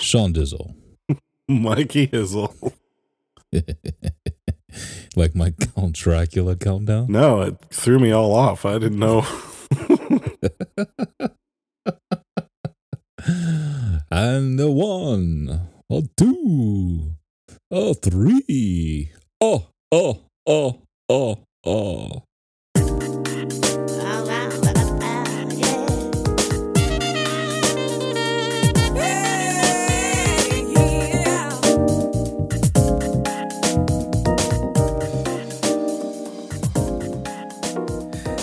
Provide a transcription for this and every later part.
Sean Dizzle. Mikey Hizzle. like my Count Dracula countdown. No, it threw me all off. I didn't know. and a one, a two, a three. Oh, oh, oh, oh, oh.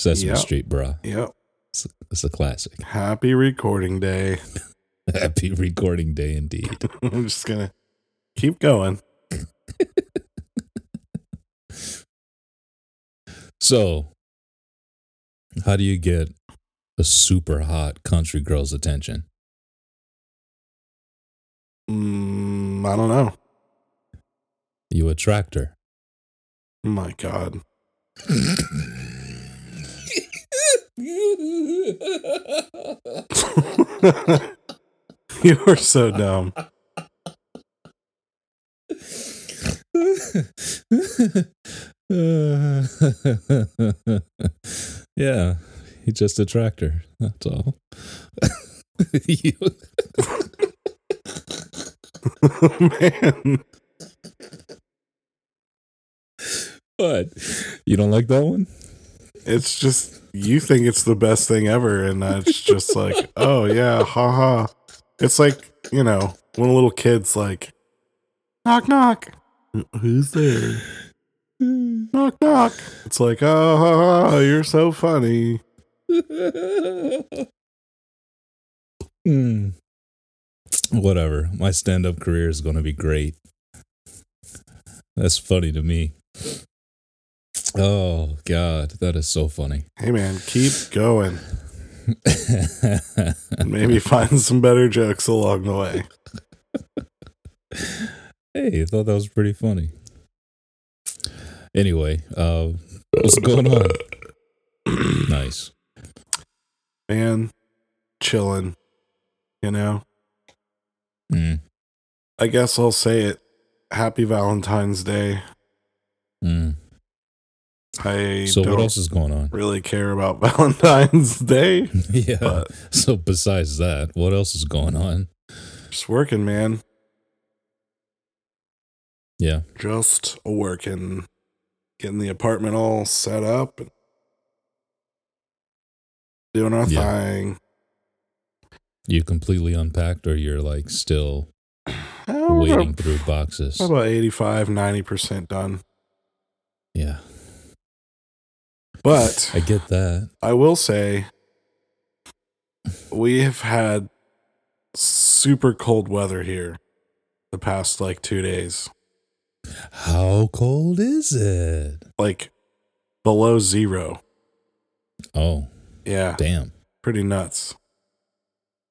Sesame Yep. Street, bruh. Yep. It's, it's a classic. Happy recording day. Happy recording day indeed. I'm just going to keep going. So, how do you get a super hot country girl's attention? Mm, I don't know. You attract her. My God. you are so dumb. yeah, you just attract her. That's all. you, Man. what? You don't like that one? It's just, you think it's the best thing ever. And it's just like, oh, yeah, haha. It's like, you know, when a little kid's like, knock, knock. Who's there? Knock, knock. It's like, oh, ha, ha, you're so funny. Hmm. Whatever. My stand up career is going to be great. That's funny to me. Oh, God. That is so funny. Hey, man, keep going. Maybe find some better jokes along the way. hey, I thought that was pretty funny. Anyway, uh, what's going on? nice. Man, chilling. You know, Mm, I guess I'll say it. Happy Valentine's Day. mm. I So, don't what else is going on? really care about Valentine's Day. yeah. But So, besides that, what else is going on? just working, man. Yeah. Just working. Getting the apartment all set up and doing our Yeah. thing. You completely unpacked, or you're like still wading through boxes? About 85, 90% done. Yeah. But I get that. I will say we have had super cold weather here the past like two days. How cold is it? Like below zero. Oh, Yeah. damn. Pretty nuts.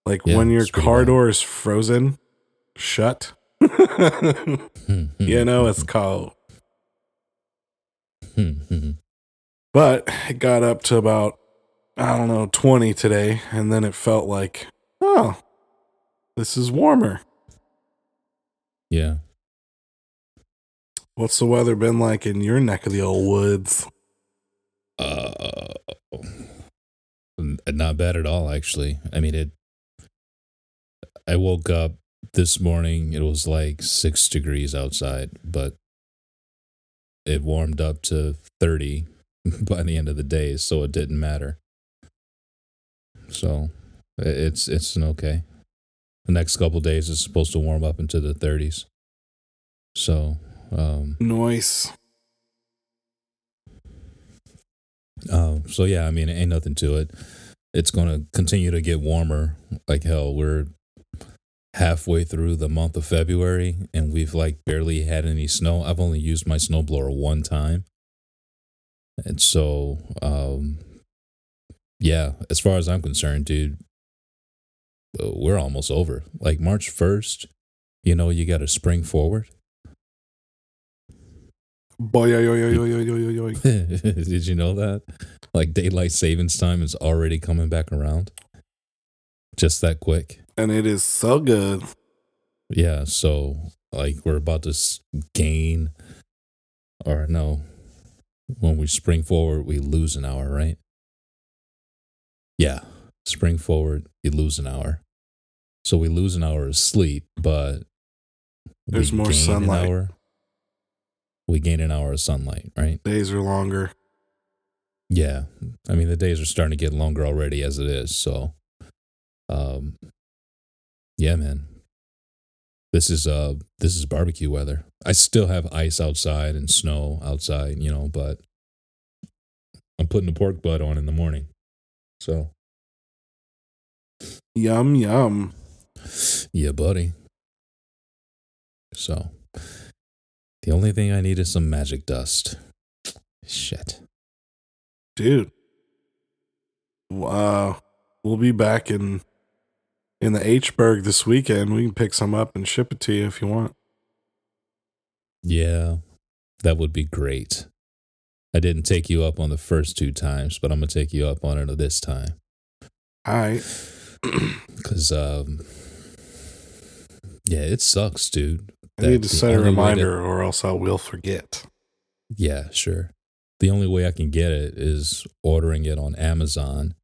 Like Yeah, when your car bad. door is frozen, shut. Hmm, you know it's cold. But it got up to about, I don't know, 20 today. And then it felt like, oh, this is warmer. yeah. What's the weather been like in your neck of the old woods? Uh, not bad at all, actually. I mean, it. I woke up this morning. It was like six degrees outside, but it warmed up to thirty by the end of the day, so it didn't matter. So, it's it's an okay. The next couple days is supposed to warm up into the thirties. So, um, Noise. Um, so yeah, I mean, it ain't nothing to it. it's to continue to get warmer like hell. We're halfway through the month of February and we've like barely had any snow. I've only used my snowblower one time. And so, um, yeah, as far as I'm concerned, dude, we're almost over. Like March 1st, you know, you got to spring forward. Boy, yo, yo, yo, yo, yo, yo, yo. Did you know that? Like daylight savings time is already coming back around. Just that quick. And it is so good. Yeah, so like we're about to gain or no. When we spring forward, we lose an hour, right? Yeah. Spring forward, you lose an hour. So we lose an hour of sleep, but There's more sunlight. hour- we gain an hour of sunlight, right? Days are longer. Yeah. I mean, the days are starting to get longer already as it is. So, um, yeah, man. This is uh this is barbecue weather. I still have ice outside and snow outside, you know, but I'm putting the pork butt on in the morning. So, Yum, yum. yeah, buddy. So, the only thing I need is some magic dust. Shit. Dude. Wow. We'll be back in in the Hberg this weekend. We can pick some up and ship it to you if you want. Yeah, that would be great. I didn't take you up on the first two times, but I'm gonna take you up on it this time All right. because, um, yeah, it sucks, dude. I need to set a way to- reminder or else I will forget. yeah, sure. The only way I can get it is ordering it on Amazon,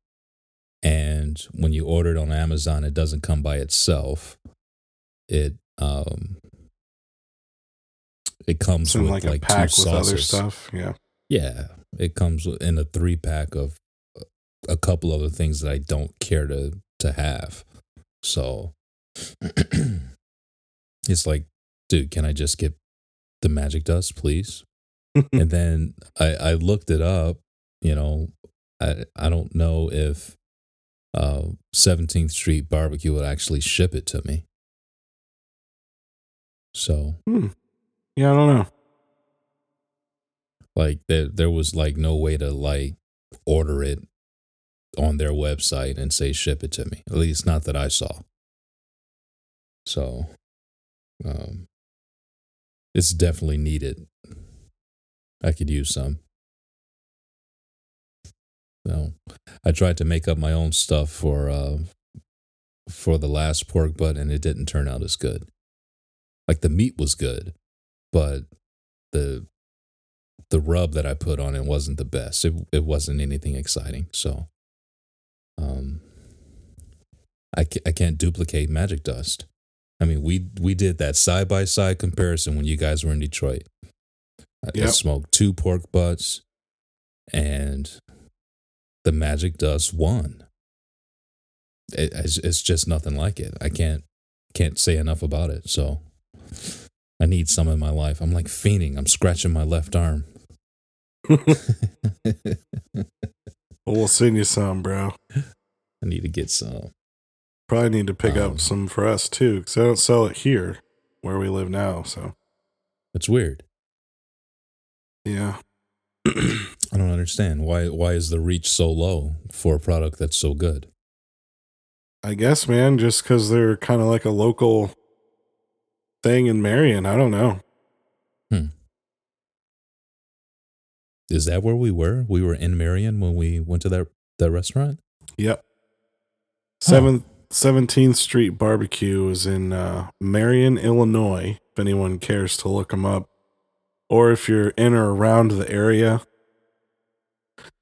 and when you order it on Amazon, it doesn't come by itself. It um, it comes with like, like, two with other sauces. stuff. Yeah. Yeah, it comes in a three pack of a couple other things that I don't care to to have. So it's like, dude, can I just get the magic dust, please? and then I I looked it up. You know, I I don't know if uh, 17th Street Barbecue would actually ship it to me. So Yeah, I don't know. like there there was like no way to like order it on their website and say ship it to me. At least not that i saw. So um it's definitely needed. I could use some so i tried to make up my own stuff for uh for the last pork butt and it didn't turn out as good like the meat was good but the the rub that I put on it wasn't the best. It it wasn't anything exciting. So, um, I ca- I can't duplicate Magic Dust. I mean, we we did that side by side comparison when you guys were in Detroit. I, I smoked two pork butts, and the Magic Dust won. It, it's, it's just nothing like it. I can't can't say enough about it. So. I need some in my life. I'm like fiending. I'm scratching my left arm. Well, we'll send you some, bro. I need to get some. Probably need to pick Um, up some for us too, because I don't sell it here where we live now. So It's weird. yeah, I don't understand why. Why is the reach so low for a product that's so good? I guess, man, just because they're kind of like a local thing in Marion. I don't know. Is that where we were? We were in Marion when we went to that that restaurant. Yep. Seventh Seventeenth Street Barbecue is in uh, Marion, Illinois. If anyone cares to look them up, or if you're in or around the area,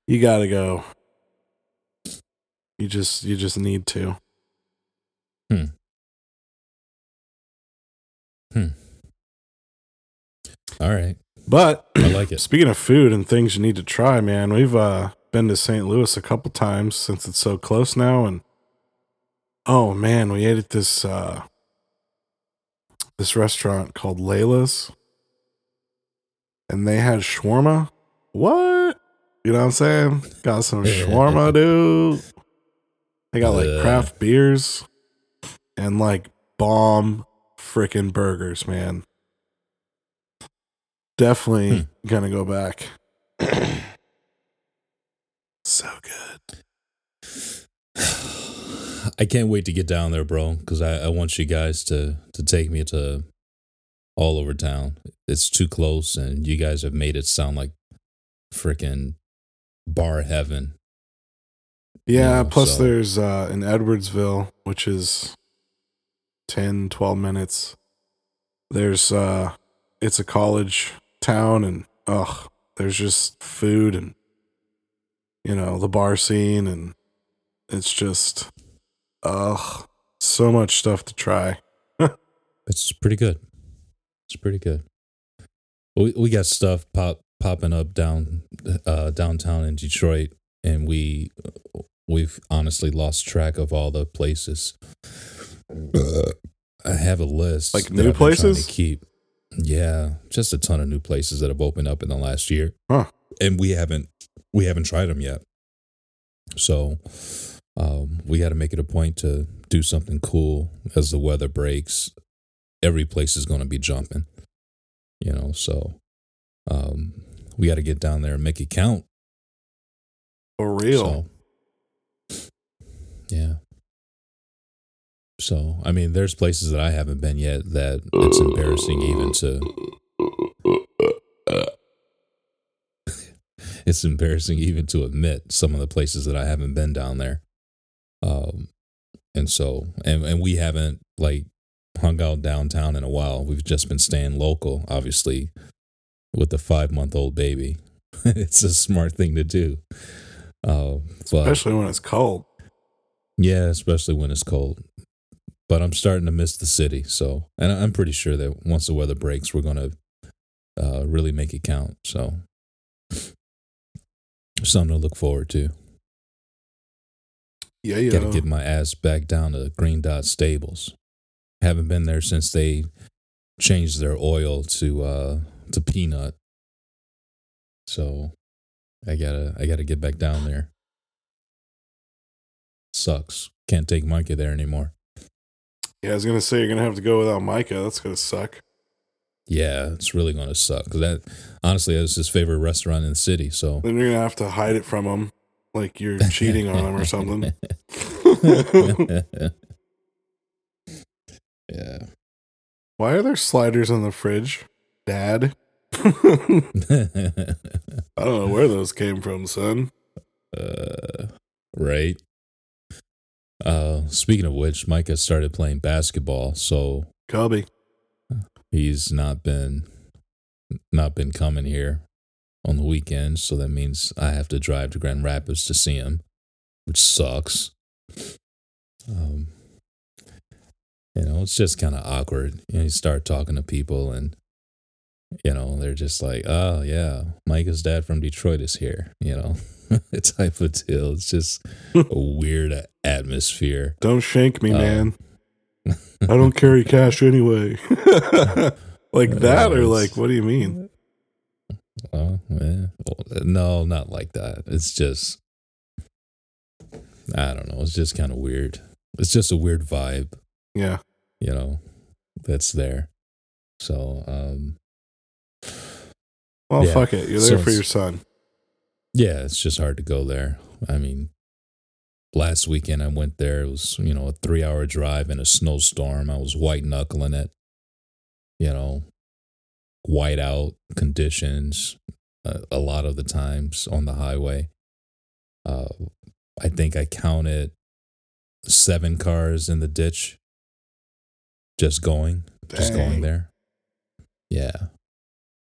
you got to go. You just you just need to. Hmm. Hmm. All right, But I like it. Speaking of food and things you need to try, man, we've uh, been to St. Louis a couple times since it's so close now, and oh man, we ate at this uh, this restaurant called Layla's, and they had shawarma. What? You know what I'm saying? Got some shawarma, dude. They got like craft beers and like bomb freaking burgers, man. Definitely Hmm. gonna go back. so good. I can't wait to get down there, bro, because I, I want you guys to to take me to all over town. It's too close, and you guys have made it sound like freaking bar heaven. Yeah, Yeah, plus so- there's uh in Edwardsville, which is 10 12 minutes. There's uh it's a college town and ugh, there's just food and you know, the bar scene and it's just ugh, so much stuff to try. It's pretty good. It's pretty good. We we got stuff pop popping up down uh, downtown in Detroit, and we we've honestly lost track of all the places. I have a list, Like new I've been trying places? to keep. Yeah, just a ton of new places that have opened up in the last year, Huh. and we haven't we haven't tried them yet. So um, we got to make it a point to do something cool as the weather breaks. Every place is going to be jumping, you know. So um, we got to get down there and make it count. For real. So, yeah. So I mean, there's places that I haven't been yet that it's embarrassing even to. it's embarrassing even to admit some of the places that I haven't been down there. Um, and so, and and we haven't like hung out downtown in a while. We've just been staying local, obviously, with the five month old baby. it's a smart thing to do. Uh, but Especially when it's cold. yeah, especially when it's cold. But I'm starting to miss the city. So, and I'm pretty sure that once the weather breaks, we're going to uh, really make it count. So, something to look forward to. Yeah, yeah. Got to get my ass back down to Green Dot Stables. Haven't been there since they changed their oil to uh, to peanut. So, I gotta I gotta get back down there. Sucks. Can't take Mikey there anymore. yeah, I was gonna say you're gonna have to go without Micah. That's gonna suck. Yeah, it's really to suck. Cause that honestly, that's his favorite restaurant in the city. So Then you're gonna have to hide it from him, like you're cheating on him or something. yeah. Why are there sliders in the fridge, Dad? I don't know where those came from, son. uh, right. Uh, speaking of which, Micah started playing basketball, so Kobe. he's not been not been coming here on the weekends. So that means I have to drive to Grand Rapids to see him, which sucks. Um, you know, it's just kind of awkward. You know, you start talking to people and, you know, they're just like, oh, yeah, Micah's dad from Detroit is here, you know, type of deal. It's just a weird atmosphere. Don't shank me, Uh, man. I don't carry cash anyway. like that, or like, what do you mean? Oh, yeah. Well, no, not like that. It's just, I don't know. It's just kind of weird. It's just a weird vibe, Yeah. you know, that's there. So, um, Well, Yeah. fuck it. You're So there for your son. yeah, it's just hard to go there. I mean, last weekend I went there. It was, you know, a three hour drive in a snowstorm. I was white knuckling it, you know, white out conditions uh, a lot of the times on the highway. Uh, I think I counted seven cars in the ditch just going, just going there. Yeah,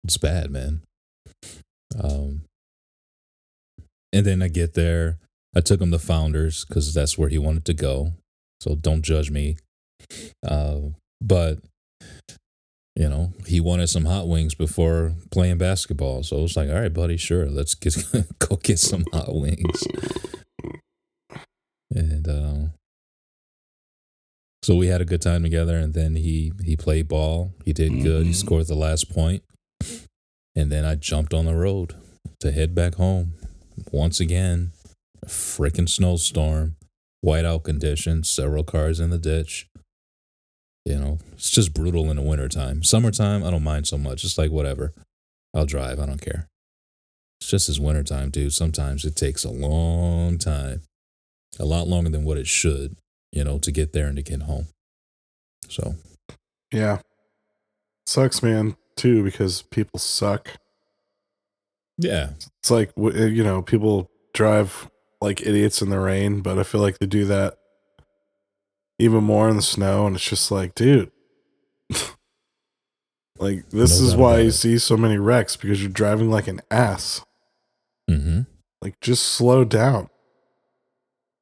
it's bad, man. Um, and then I get there. I took him to Founders because that's where he wanted to go. So don't judge me. Uh, but you know, he wanted some hot wings before playing basketball. So I was like, all right, buddy, sure, let's get go get some hot wings. And uh, so we had a good time together. And then he he played ball. He did good. He Mhm. scored the last point. And then I jumped on the road to head back home. Once again, a freaking snowstorm. whiteout conditions, several cars in the ditch. You know, it's just brutal in the wintertime. Summertime, I don't mind so much. It's like whatever. I'll drive, I don't care. It's just as wintertime, dude. Sometimes it takes a long time. A lot longer than what it should, you know, to get there and to get home. So Yeah. Sucks, man, too, because people suck. yeah. It's like, uh, you know, people drive like idiots in the rain, but I feel like they do that even more in the snow. And it's just like, dude, like, this No is why you see so many wrecks because you're driving like an ass. Mm-hmm. Like, just slow down.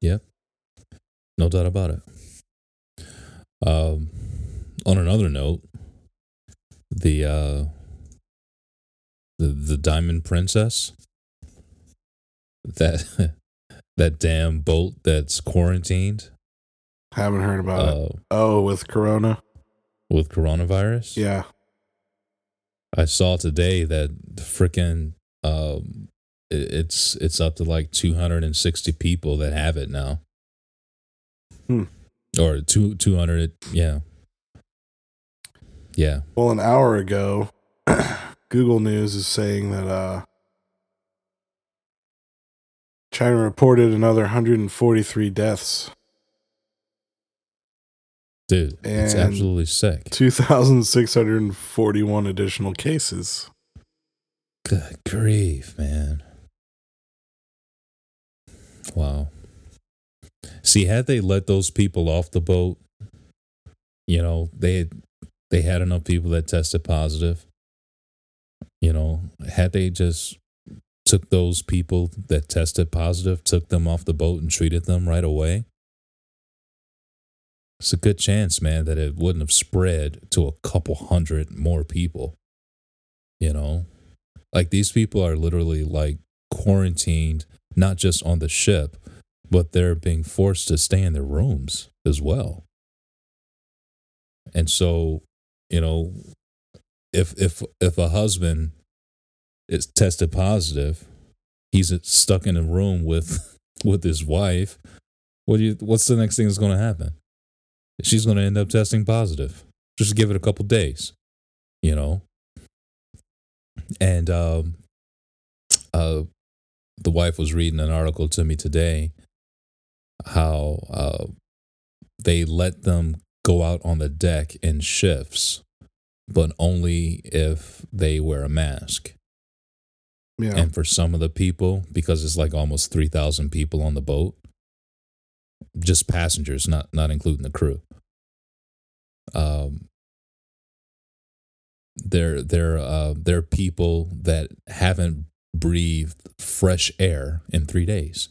Yeah. No doubt about it. Um, on another note, the uh, the the Diamond Princess, that that damn boat that's quarantined Haven't heard about it. uh, Oh, with Corona? with coronavirus. Yeah. I saw today that the freaking um, it- it's it's up to like two hundred and sixty people that have it now. Hmm. Or two two hundred, yeah, yeah. Well, an hour ago, Google News is saying that uh, China reported another 143 deaths, Dude, it's absolutely sick. 2,641 additional cases. Good grief, man. Wow. See, had they let those people off the boat, you know, they had, they had enough people that tested positive. You know, had they just took those people that tested positive, took them off the boat and treated them right away, it's a good chance, man, that it wouldn't have spread to a couple hundred more people. You know, like these people are literally like quarantined, not just on the ship, but they're being forced to stay in their rooms as well. And so, you know, if if if a husband is tested positive, he's stuck in a room with with his wife. What do you? What's the next thing that's going to happen? She's going to end up testing positive. Just give it a couple days, you know. And um, uh, the wife was reading an article to me today how uh, they let them go out on the deck in shifts, but only if they wear a mask. Yeah. And for some of the people, because it's like almost 3,000 people on the boat, just passengers, not, not including the crew. Um, they're, they're, uh, they're people that haven't breathed fresh air in three days.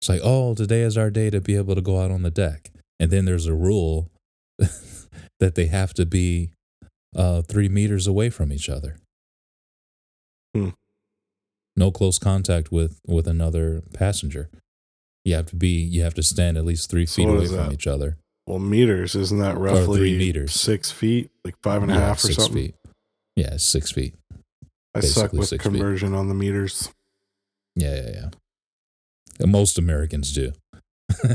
It's like, oh, today is our day to be able to go out on the deck. And then there's a rule that they have to be uh, three meters away from each other. Hmm. No close contact with with another passenger. You have to be. You have to stand at least three feet what away from that? each other. well, meters, isn't that roughly three meters. six feet, like five and a Yeah, half or six something? feet. Yeah, it's six feet. I suck with six feet. conversion on the meters. Yeah, yeah, yeah. Most Americans do.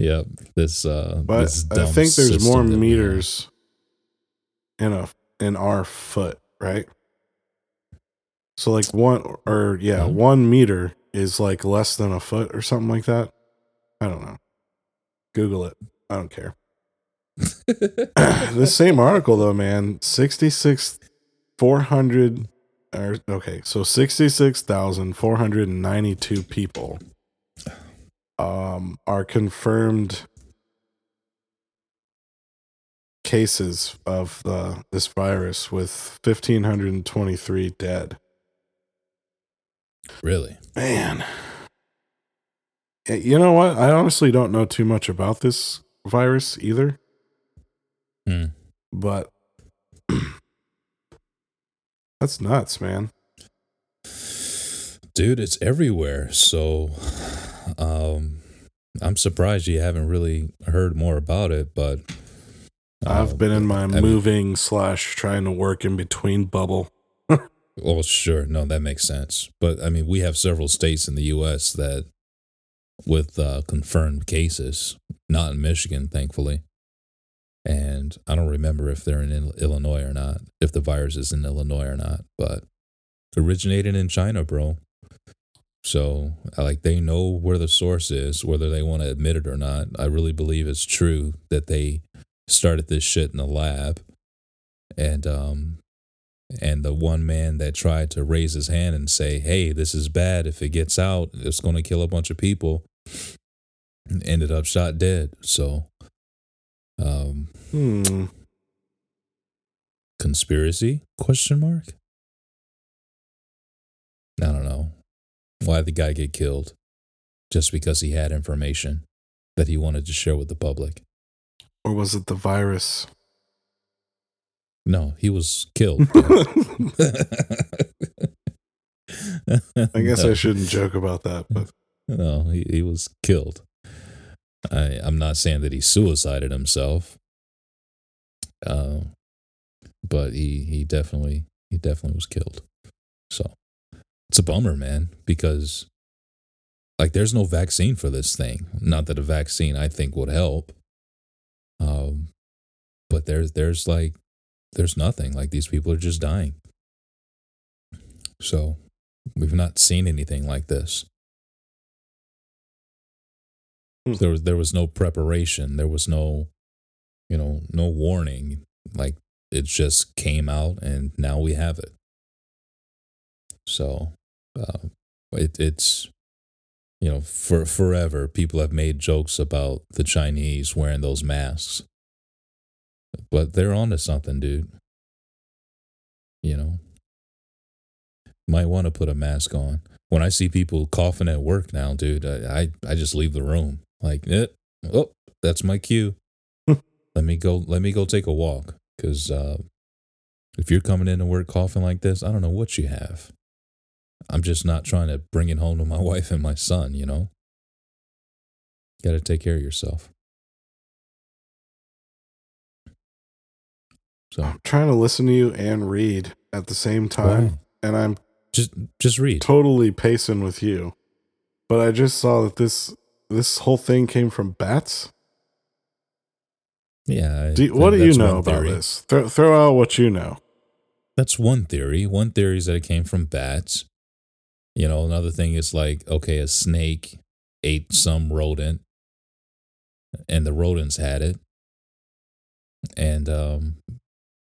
yeah, this. Uh, But this I think there's more that we have. meters in a in our foot, right? So like one or yeah, Mhm. one meter is like less than a foot or something like that. I don't know. Google it. I don't care. this same article though, man, 66 400 or okay, so 66,492 people um are confirmed cases of the this virus with 1523 dead. really? Man. Eh, You know what? I honestly don't know too much about this virus either, Hmm. but that's nuts, man. dude it's everywhere so um i'm surprised you haven't really heard more about it but I've uh, been in my I mean- moving slash trying to work in between bubble. well sure no that makes sense but i mean we have several states in the us that with uh, confirmed cases, not in Michigan, thankfully. And I don't remember if they're in Illinois or not, if the virus is in Illinois or not, but originated in China, bro. So, like, they know where the source is, whether they want to admit it or not. I really believe it's true that they started this shit in the lab. And, um, and the one man that tried to raise his hand and say, "Hey, this is bad. If it gets out, it's going to kill a bunch of people," ended up shot dead. So, um, Hmm. conspiracy? Question mark. I don't know why the guy get killed just because he had information that he wanted to share with the public. Or was it the virus? No, he was killed. I guess No. I shouldn't joke about that, but No, he, he was killed. I, I'm not saying that he suicided himself, uh, but he he definitely he definitely was killed. So it's a bummer, man, because like there's no vaccine for this thing. Not that a vaccine I think would help, um, but there's there's like there's nothing. Like these people are just dying. So we've not seen anything like this. Hmm. There was there was no preparation. There was no, you know, no warning. Like it just came out, and now we have it. So, uh, it it's, you know, for forever people have made jokes about the Chinese wearing those masks, but they're onto something, dude. You know, might want to put a mask on. When I see people coughing at work now, dude, I I, I just leave the room. Like, eh, oh, that's my cue. let me go. Let me go take a walk. Because uh, if you're coming into work coughing like this, I don't know what you have. I'm just not trying to bring it home to my wife and my son. You know, got to take care of yourself. So I'm trying to listen to you and read at the same time, Wow. and I'm just just read. totally pacing with you. But I just saw that this this whole thing came from bats. Yeah. Do what do you know about this? Throw, throw out what you know. That's one theory. One theory is that it came from bats. You know, another thing is like, okay, a snake ate some rodent and the rodents had it. And um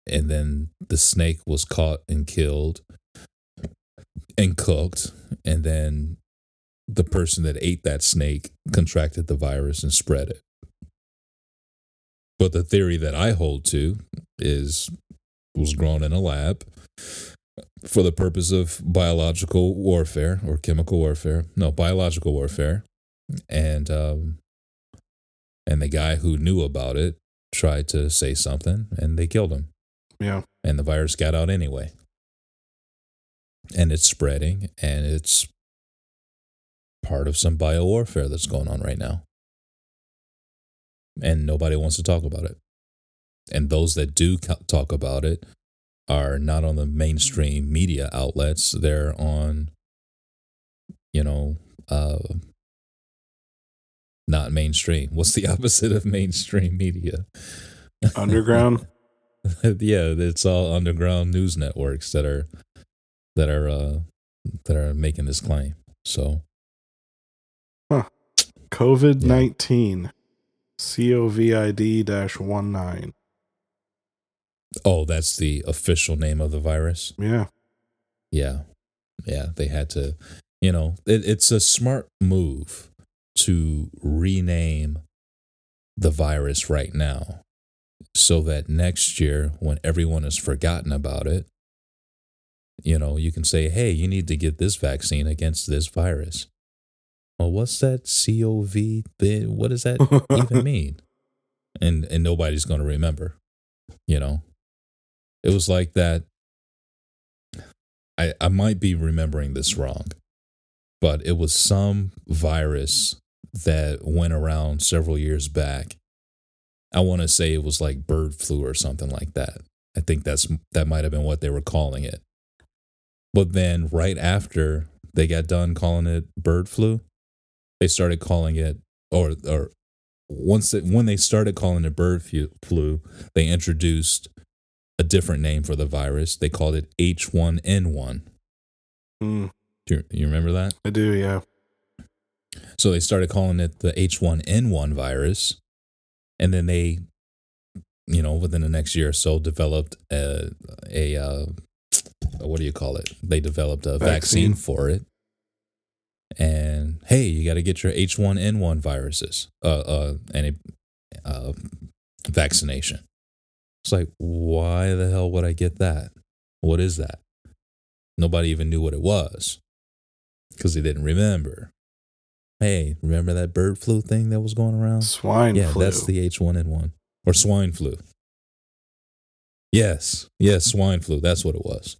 and then the snake was caught and killed and cooked and then the person that ate that snake contracted the virus and spread it. But the theory that I hold to is was grown in a lab for the purpose of biological warfare or chemical warfare. No, biological warfare. And um and the guy who knew about it tried to say something and they killed him. Yeah. And the virus got out anyway. And it's spreading and it's part of some bio warfare that's going on right now. And nobody wants to talk about it. And those that do co- talk about it are not on the mainstream media outlets. They're on, you know, uh, not mainstream. What's the opposite of mainstream media? Underground. yeah, it's all underground news networks that are that are uh, that are making this claim. So huh. COVID nineteen. COVID dash one nine. Oh, that's the official name of the virus. Yeah. Yeah. Yeah. They had to, you know, it, it's a smart move to rename the virus right now so that next year, when everyone has forgotten about it, you know, you can say, hey, you need to get this vaccine against this virus. Well, what's that COV? What does that even mean? And and nobody's going to remember. You know, it was like that. I I might be remembering this wrong, but it was some virus that went around several years back. I want to say it was like bird flu or something like that. I think that's that might have been what they were calling it. But then right after they got done calling it bird flu, they started calling it, or or once it, when they started calling it bird flu, they introduced a different name for the virus. They called it H1N1. Mm, Do you, you remember that? I do, yeah. So they started calling it the H1N1 virus. And then they, you know, within the next year or so, developed a, a uh, what do you call it? They developed a vaccine, Vaccine. for it. And hey, you got to get your H1N1 viruses, uh, uh, and a uh, vaccination. It's like, why the hell would I get that? What is that? Nobody even knew what it was because they didn't remember. Hey, remember that bird flu thing that was going around? Swine flu. yeah, flu. that's the H1N1 or swine flu. Yes, yes, swine flu. That's what it was.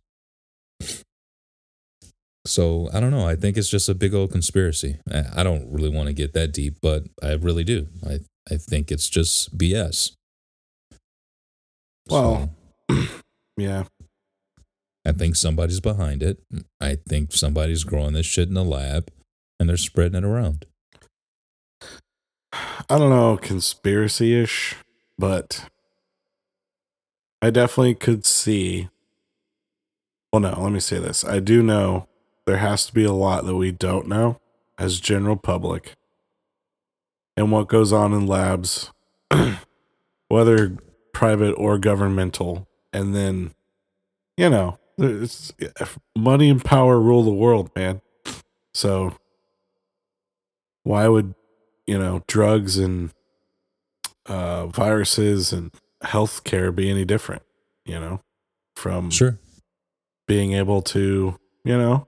So I don't know. I think it's just a big old conspiracy. I I don't really want to get that deep, but I really do. I I think it's just BS. Well, So, yeah. I think somebody's behind it. I think somebody's growing this shit in the lab, and they're spreading it around. I don't know, conspiracy ish, but I definitely could see. Well, no, let me say this. I do know there has to be a lot that we don't know as general public and what goes on in labs, whether private or governmental. And then, you know, it's money and power rule the world, man. So why would you know, drugs and uh, viruses and healthcare be any different, you know, from Sure. being able to, you know,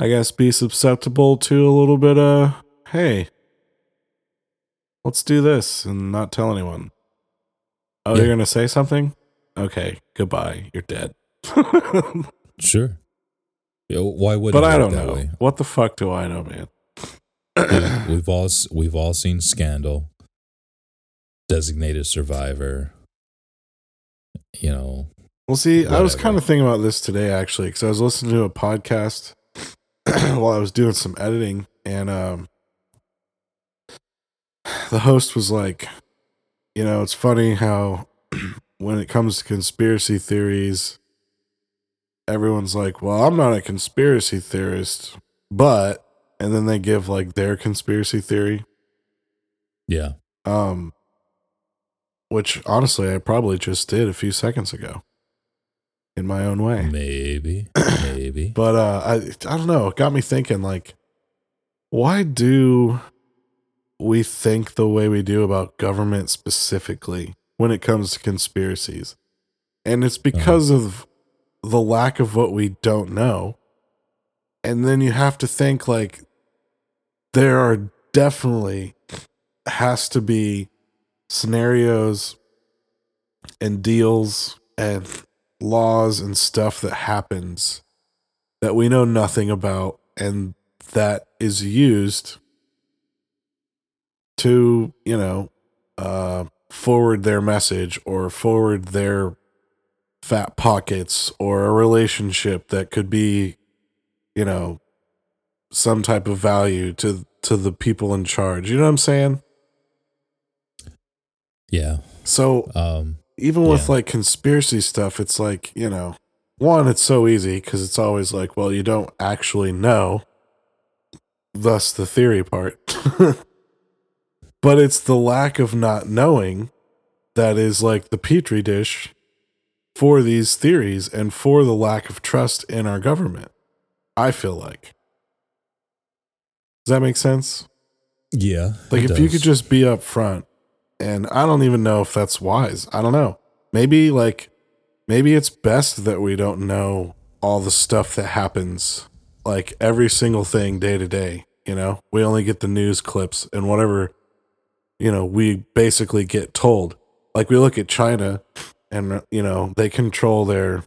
I guess be susceptible to a little bit of, hey, let's do this and not tell anyone. Oh, Yeah. you're going to say something? Okay, goodbye. You're dead. Sure. Yeah, why would but I don't know. What the fuck do I know, man? we've all we've all seen Scandal, Designated Survivor. You know, Well, see, I was kind of thinking about this today actually because I was listening to a podcast while I was doing some editing, and um, the host was like, "You know, it's funny how when it comes to conspiracy theories, everyone's like, well, I'm not a conspiracy theorist, but,' and then they give like their conspiracy theory, yeah, um, which honestly I probably just did a few seconds ago." In my own way. maybe, maybe. But uh I I don't know, it got me thinking like why do we think the way we do about government specifically when it comes to conspiracies? And it's uh-huh. because of the lack of what we don't know. And then you have to think like there are definitely has to be scenarios and deals and laws and stuff that happens that we know nothing about and that is used to you know uh forward their message or forward their fat pockets or a relationship that could be you know some type of value to to the people in charge you know what i'm saying Yeah. so Um. even with Yeah. like conspiracy stuff, it's like, you know, one, it's so easy because it's always like, well, you don't actually know. Thus the theory part. but it's the lack of not knowing that is like the petri dish for these theories and for the lack of trust in our government. I feel like. Does that make sense? Yeah. Like if you could just be up front, and I don't even know if that's wise. I don't know. Maybe like maybe it's best that we don't know all the stuff that happens, like every single thing day to day. You know, we only get the news clips and whatever. You know, we basically get told. Like we look at China, and you know they control their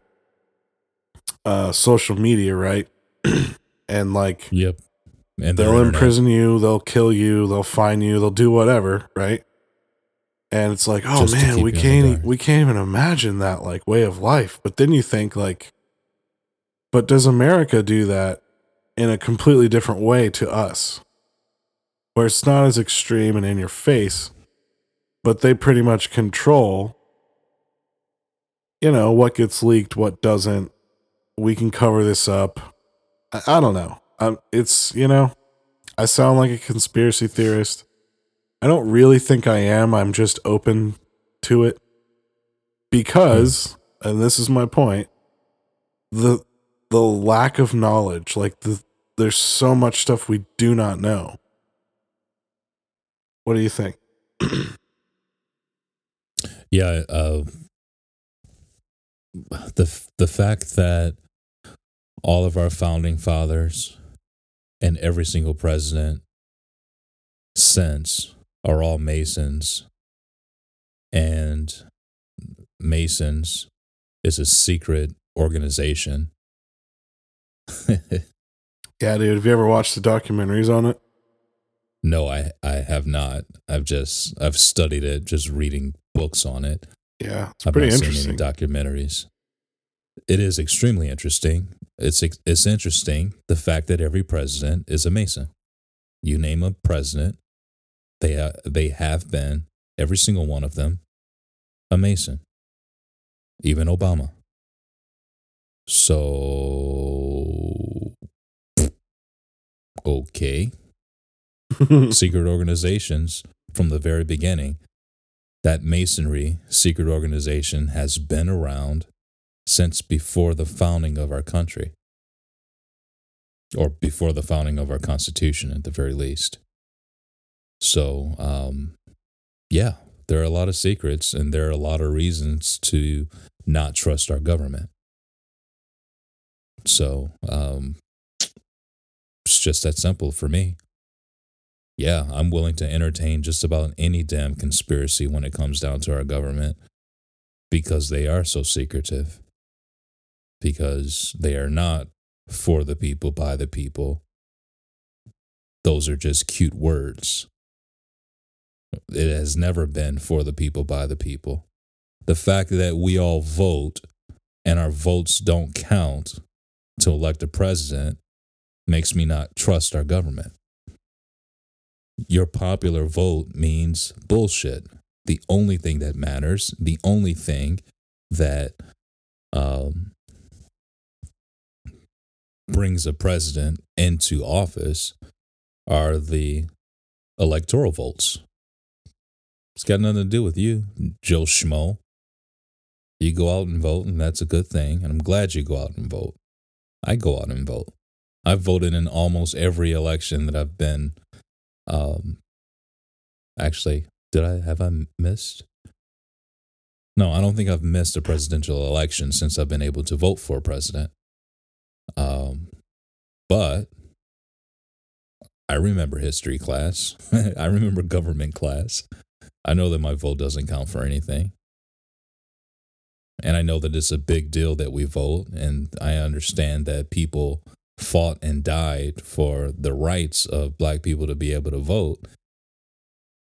uh, social media, right? and like Yep. And they'll internet. imprison you, they'll kill you, they'll fine you, they'll do whatever, right? And it's like, oh Just man, we you in the can't we can't even imagine that like way of life. But then you think like, but does America do that in a completely different way to us? Where it's not as extreme and in your face, but they pretty much control, you know, what gets leaked, what doesn't. We can cover this up. I, I don't know. Um, it's, you know, I sound like a conspiracy theorist. I don't really think I am. I'm just open to it because, and this is my point, the the lack of knowledge, like the there's so much stuff we do not know. What do you think? Yeah, uh, the the fact that all of our founding fathers and every single president since are all Masons, and Masons is a secret organization. Yeah, dude. Have you ever watched the documentaries on it? No, I I have not. I've just I've studied it, just reading books on it. Yeah, it's I've pretty not interesting. seen any documentaries. It is extremely interesting. It's it's interesting the fact that every president is a Mason. You name a president, they ha- they have been every single one of them a Mason. Even Obama. So okay, secret organizations from the very beginning. That Masonry secret organization has been around since before the founding of our country, or before the founding of our Constitution, at the very least. So, um, yeah, there are a lot of secrets, and there are a lot of reasons to not trust our government. So, um, it's just that simple for me yeah, I'm willing to entertain just about any damn conspiracy when it comes down to our government because they are so secretive. Because they are not for the people, by the people. Those are just cute words. It has never been for the people, by the people. The fact that we all vote and our votes don't count to elect a president makes me not trust our government your popular vote means bullshit. The only thing that matters, the only thing that um, brings a president into office are the electoral votes. It's got nothing to do with you, Joe Schmo. You go out and vote, and that's a good thing. And I'm glad you go out and vote. I go out and vote. I've voted in almost every election that I've been um, actually, did I have I missed? No, I don't think I've missed a presidential election since I've been able to vote for a president. Um, but I remember history class. I remember government class. I know that my vote doesn't count for anything. And I know that it's a big deal that we vote. And I understand that people fought and died for the rights of black people to be able to vote.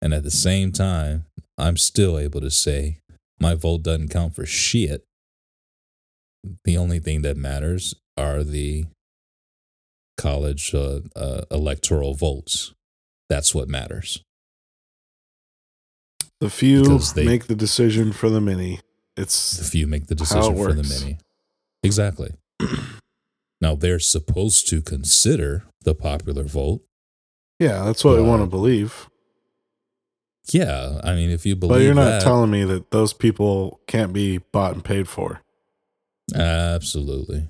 And at the same time, I'm still able to say my vote doesn't count for shit. The only thing that matters are the college uh, uh, electoral votes. That's what matters. The few they- make the decision for the many. It's the few make the decision for the many. Exactly. now they're supposed to consider the popular vote. yeah, that's what we want to believe. Yeah, I mean, if you believe But you're not that, telling me that those people can't be bought and paid for. absolutely.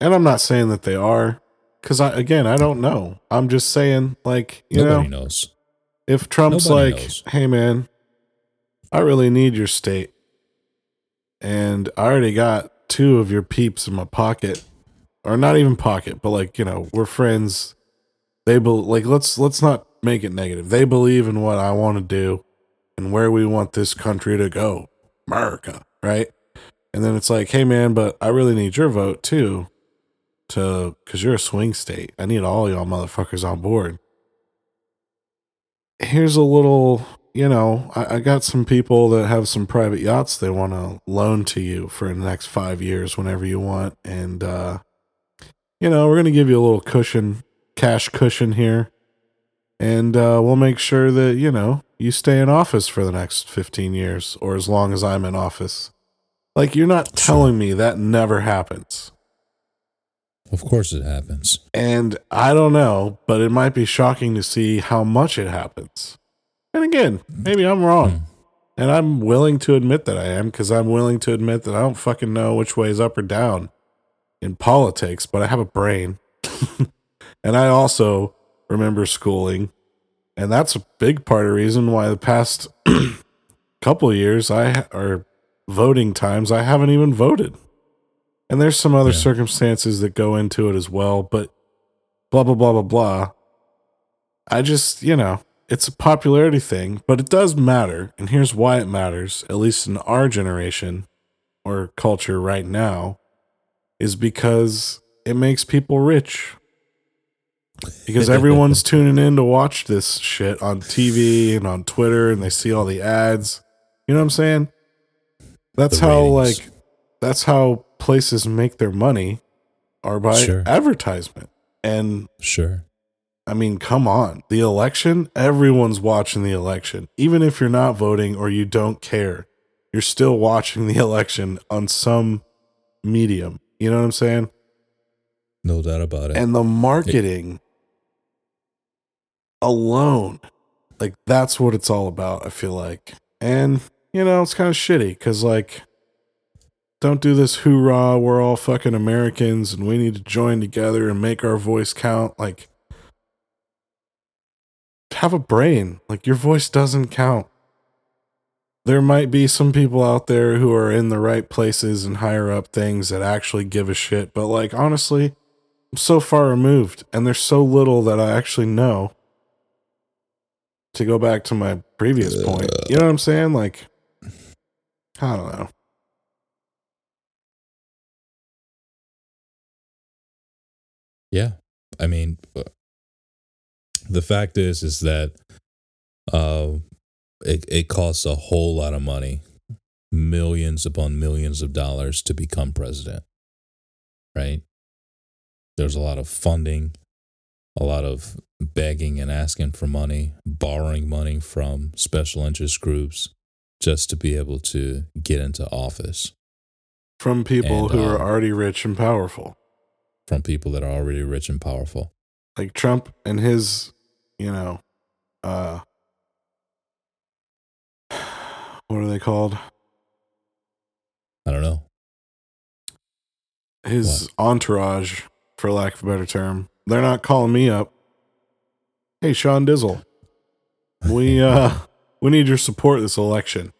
And I'm not saying that they are, because I again I don't know. I'm just saying, like you Nobody know, knows. if Trump's Nobody like, knows. "Hey man, I really need your state, and I already got two of your peeps in my pocket, or not even pocket, but like you know, we're friends. They be like let's let's not make it negative. They believe in what I want to do, and where we want this country to go, America, right? And then it's like, hey man, but I really need your vote too, to because you're a swing state. I need all y'all motherfuckers on board here's a little you know I, I got some people that have some private yachts they want to loan to you for the next five years whenever you want and uh you know we're gonna give you a little cushion cash cushion here and uh, we'll make sure that you know you stay in office for the next 15 years or as long as I'm in office. Like you're not telling me that never happens. Of course it happens. And I don't know, but it might be shocking to see how much it happens. And again, maybe I'm wrong. Hmm. And I'm willing to admit that I am because I'm willing to admit that I don't fucking know which way is up or down in politics, but I have a brain. and I also remember schooling. And that's a big part of the reason why the past couple years I are voting times I haven't even voted. And there's some other Yeah. circumstances that go into it as well, but blah blah blah blah blah. I just, you know, it's a popularity thing, but it does matter. And here's why it matters, at least in our generation or culture right now, is because it makes people rich. Because everyone's tuning in to watch this shit on TV and on Twitter and they see all the ads. You know what I'm saying? That's The how ratings. like that's how places make their money are by Sure. advertisement. And Sure. I mean, come on. The election, everyone's watching the election. Even if you're not voting or you don't care, you're still watching the election on some medium. You know what I'm saying? No doubt about it. And the marketing alone, like, that's what it's all about, I feel like. And, you know, it's kind of shitty because, like, don't do this hoorah, we're all fucking Americans and we need to join together and make our voice count. Like, have a brain. Like, your voice doesn't count. There might be some people out there who are in the right places and higher up things that actually give a shit, but, like, honestly, I'm so far removed and there's so little that I actually know. To go back to my previous point, you know what I'm saying? Like, I don't know. Yeah. I mean, uh, the fact is, is that uh, it, it costs a whole lot of money, millions upon millions of dollars to become president, right? There's a lot of funding, a lot of begging and asking for money, borrowing money from special interest groups just to be able to get into office From people And, who are uh, already rich and powerful. from people that are already rich and powerful. Like Trump and his, you know, uh, what are they called? I don't know. His entourage, for lack of a better term. They're not calling me up. Hey, Sean Dizzle, we uh we need your support this election.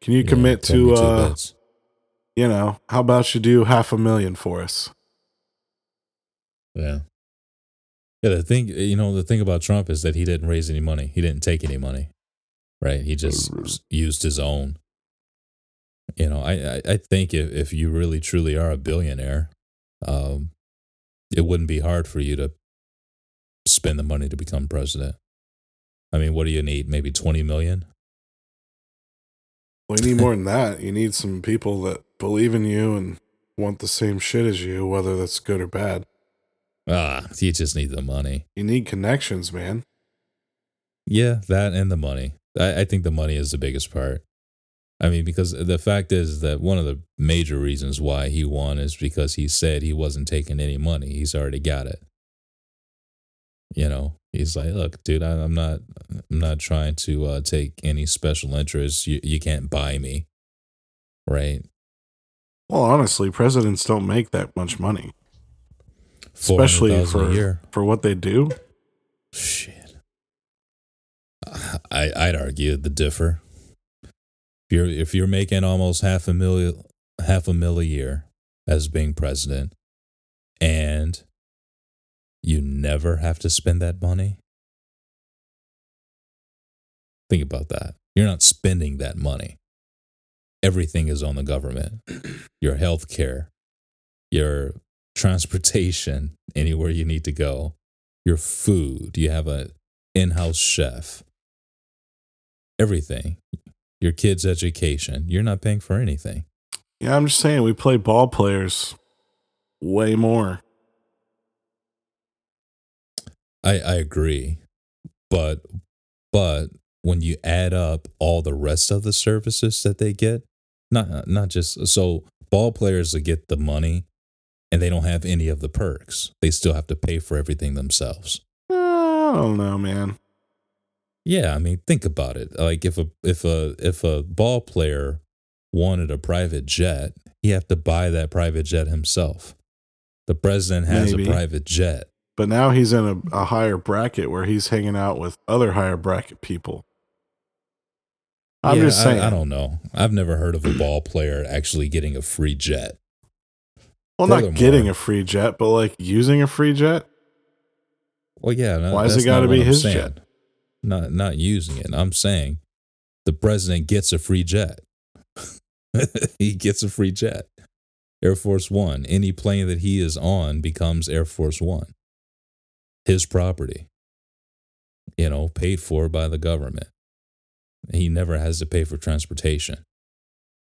Can you Yeah, commit to uh bits. you know, how about you do half a million for us? Yeah. Yeah, the thing you know, the thing about Trump is that he didn't raise any money. He didn't take any money. Right? He just used his own. You know, I, I, think if, if you really truly are a billionaire, um, it wouldn't be hard for you to spend the money to become president. I mean, what do you need? Maybe 20 million? Well, you need more than that. You need some people that believe in you and want the same shit as you, whether that's good or bad. Ah, you just need the money. You need connections, man. Yeah, that and the money. I, I think the money is the biggest part. I mean, because the fact is that one of the major reasons why he won is because he said he wasn't taking any money. He's already got it. You know, he's like, "Look, dude, I, I'm not, I'm not trying to uh, take any special interest. You, you can't buy me, right? Well, honestly, presidents don't make that much money, especially for a year. for what they do. Shit. I I'd argue the differ. If you're if you're making almost half a million half a mil a year as being president, and you never have to spend that money. Think about that. You're not spending that money. Everything is on the government. Your health care, your transportation, anywhere you need to go, your food. You have a in-house chef. Everything. Your kids' education. You're not paying for anything. Yeah, I'm just saying we play ball players way more. I, I agree. but but when you add up all the rest of the services that they get, not not just so ball players that get the money and they don't have any of the perks. They still have to pay for everything themselves. Uh, I don't know, man. Yeah, I mean, think about it. Like if a if a if a ball player wanted a private jet, he have to buy that private jet himself. The president has Maybe. a private jet. But now he's in a, a higher bracket where he's hanging out with other higher bracket people. I'm Yeah, just saying. I, I don't know. I've never heard of a ball player actually getting a free jet. well, not getting a free jet, but like using a free jet. Well, yeah. no, Why has it gotta be I'm his saying. jet? Not not using it. I'm saying the president gets a free jet. he gets a free jet. Air Force One. Any plane that he is on becomes Air Force One. His property. You know, paid for by the government. He never has to pay for transportation.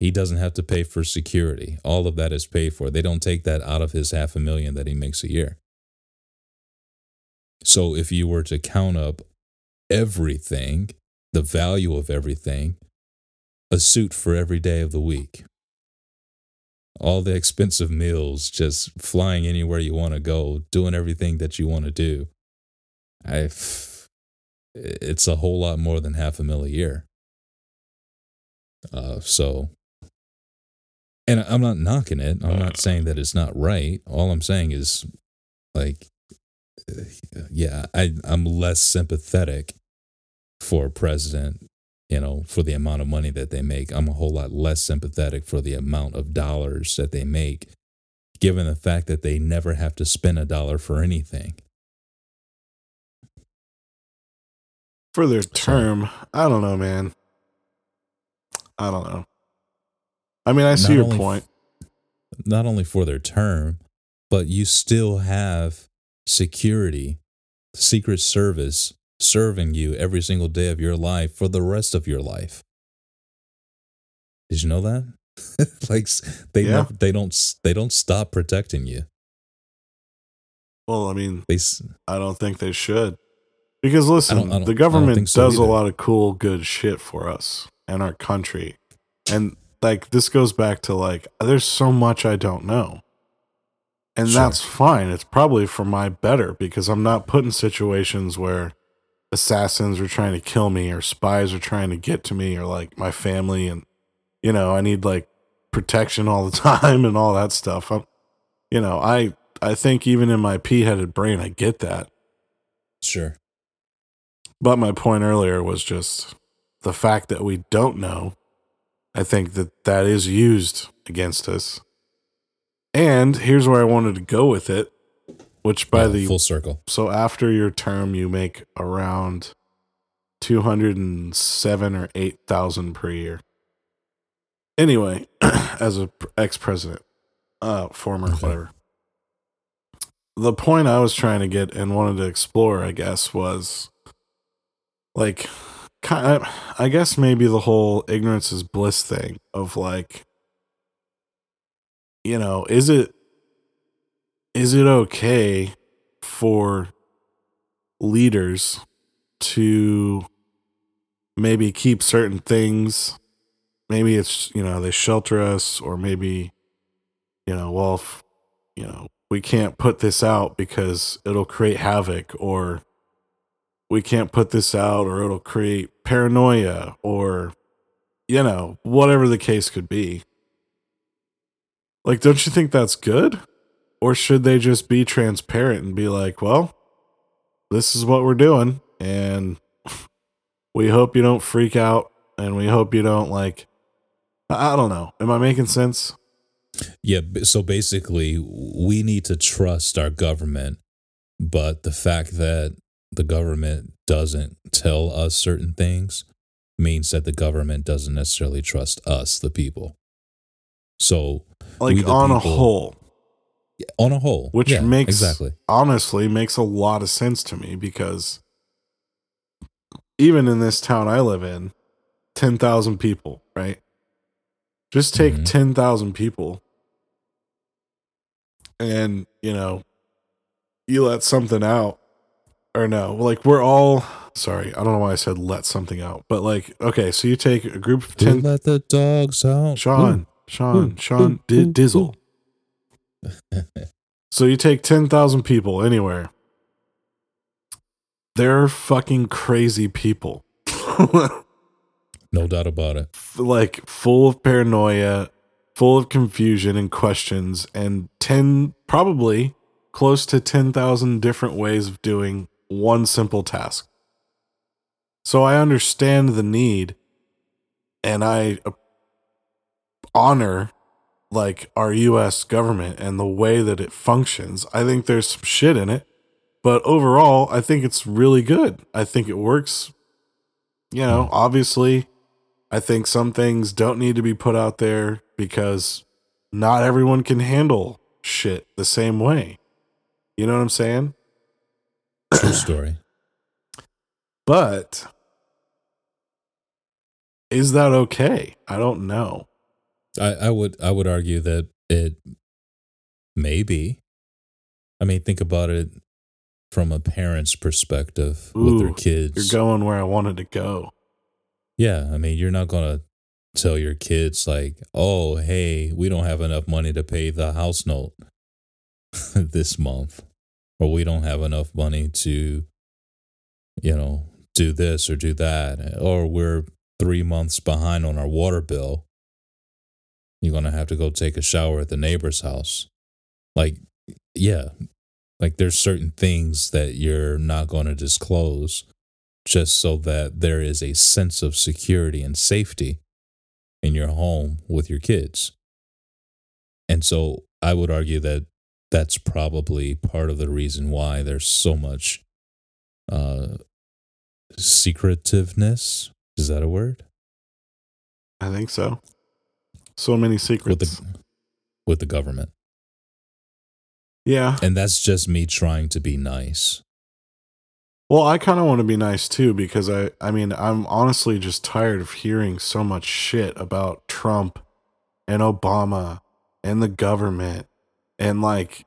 He doesn't have to pay for security. All of that is paid for. They don't take that out of his half a million that he makes a year. So if you were to count up everything, the value of everything, a suit for every day of the week, all the expensive meals, just flying anywhere you want to go, doing everything that you want to do. I, it's a whole lot more than half a mil a year. Uh, so, and I'm not knocking it. I'm not saying that it's not right. All I'm saying is, like, yeah, I I'm less sympathetic for president, you know, for the amount of money that they make. I'm a whole lot less sympathetic for the amount of dollars that they make, given the fact that they never have to spend a dollar for anything. For their term, I don't know, man. I don't know. I mean, I see your point. Not only for their term, but you still have security, Secret Service serving you every single day of your life for the rest of your life. Did you know that? like they Yeah. never, they don't they don't stop protecting you. Well, I mean, They I don't think they should. Because listen, I don't- I don't- the government so does a lot of cool, good shit for us and our country. And like this goes back to like there's so much I don't know. And Sure. that's fine. It's probably for my better because I'm not put in situations where assassins are trying to kill me or spies are trying to get to me or like my family and you know, I need like protection all the time and all that stuff. I'm, you know, I I think even in my pea-headed brain I get that. sure. But my point earlier was just the fact that we don't know. I think that that is used against us. And here's where I wanted to go with it, which by Yeah, the full circle. so after your term you make around 207 or 8,000 per year. Anyway, as a ex-president, uh former Okay. whatever. The point I was trying to get and wanted to explore, I guess, was like kind of, I guess maybe the whole ignorance is bliss thing of like you know, is it is it okay for leaders to maybe keep certain things? Maybe it's you know they shelter us or maybe you know well if, you know we can't put this out because it'll create havoc or we can't put this out or it'll create paranoia or you know whatever the case could be like don't you think that's good or should they just be transparent and be like well this is what we're doing and we hope you don't freak out and we hope you don't like i don't know am i making sense Yeah. So basically, we need to trust our government, but the fact that the government doesn't tell us certain things means that the government doesn't necessarily trust us, the people. So, like on a people- whole on a whole, which yeah, makes exactly honestly makes a lot of sense to me because even in this town I live in, 10,000 people, right? Just take Mhm. 10,000 people and, you know, you let something out or no, like we're all sorry, I don't know why I said let something out, but like, okay, so you take a group of To 10 let the dogs out. Sean, Sean, Sean, ooh, Dizzle. So you take 10,000 people anywhere. They're fucking crazy people. no doubt about it. like full of paranoia, full of confusion and questions, and 10, probably close to 10,000 different ways of doing one simple task. So I understand the need and I honor like our US government and the way that it functions. I think there's some shit in it, but overall, I think it's really good. I think it works. You know, hmm. obviously, I think some things don't need to be put out there because not everyone can handle shit the same way. You know what I'm saying? True story. But is that okay? I don't know. I, I would I would argue that it may be. I mean, think about it from a parent's perspective with their kids. You're going where I wanted to go. Yeah, I mean, you're not gonna tell your kids like, "Oh, hey, we don't have enough money to pay the house note this month, or we don't have enough money to, you know, do this or do that, or we're three months behind on our water bill. You're gonna have to go take a shower at the neighbor's house." Like, yeah, like there's certain things that you're not gonna disclose just so that there is a sense of security and safety in your home with your kids. And so I would argue that that's probably part of the reason why there's so much uh, secretiveness. Is that a word? I think so. So many With secrets. the with the government. yeah. And that's just me trying to be nice. Well, I kind of want to be nice too because I I mean, I'm honestly just tired of hearing so much shit about Trump and Obama and the government and like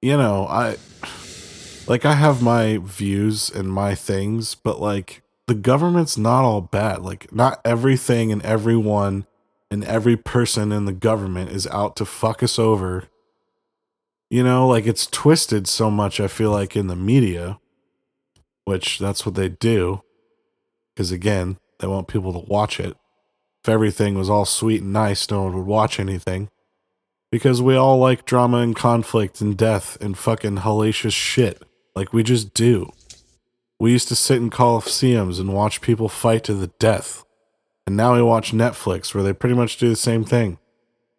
you know, I like I have my views and my things, but like the government's not all bad. Like not everything and everyone and every person in the government is out to fuck us over. You know, like it's twisted so much I feel like in the media which that's what they do. Because again, they want people to watch it. If everything was all sweet and nice, no one would watch anything. Because we all like drama and conflict and death and fucking hellacious shit. Like we just do. We used to sit in coliseums and watch people fight to the death. And now we watch Netflix where they pretty much do the same thing.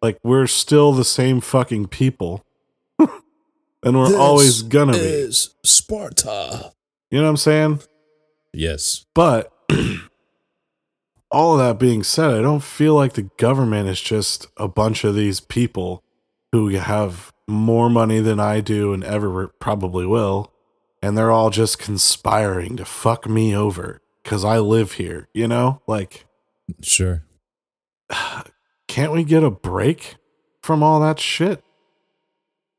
Like we're still the same fucking people. and we're always gonna be. is Sparta. You know what I'm saying? Yes. But all of that being said, I don't feel like the government is just a bunch of these people who have more money than I do and ever probably will. And they're all just conspiring to fuck me over because I live here, you know? Like, Sure. can't we get a break from all that shit?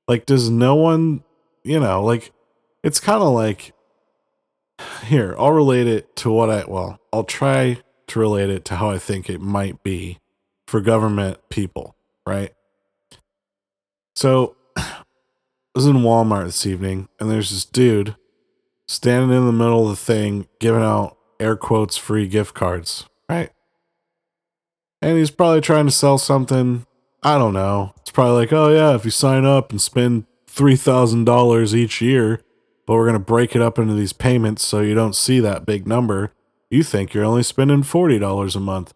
Like, does no one, you know, like, it's kind of like, here, I'll relate it to what I, well, I'll try to relate it to how I think it might be for government people, right? So, I was in Walmart this evening, and there's this dude standing in the middle of the thing giving out air quotes free gift cards? And he's probably trying to sell something. I don't know. It's probably like, oh, yeah, if you sign up and spend $3,000 each year, but we're to break it up into these payments so you don't see that big number, you think you're only spending $40 a month.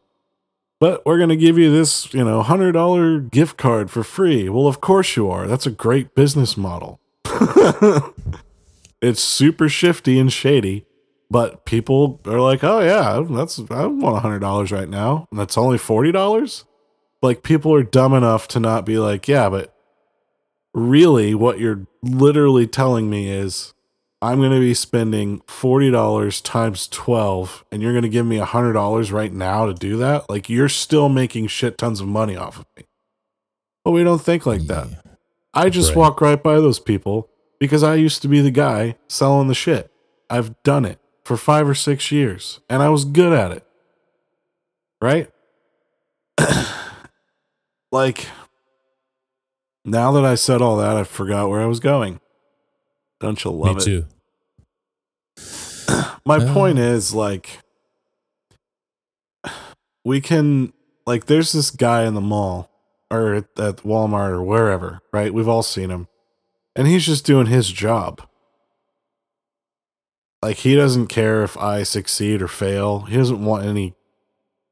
But we're to give you this, you know, $100 gift card for free. Well, of course you are. That's a great business model. it's super shifty and shady, but people are like, "Oh yeah, that's I want $100 right now." And that's only $40? Like people are dumb enough to not be like, "Yeah, but really what you're literally telling me is I'm going to be spending $40 times 12 and you're going to give me $100 right now to do that? Like you're still making shit tons of money off of me. But we don't think like that. Yeah. I just Right. walk right by those people because I used to be the guy selling the shit. I've done it for five or six years, and I was good at it. Right? like, now that I said all that, I forgot where I was going. Don't you love Me it? too. My Uh. point is, like, we can, like, there's this guy in the mall or at, at Walmart or wherever, right? We've all seen him. And he's just doing his job. Like, he doesn't care if I succeed or fail. He doesn't want any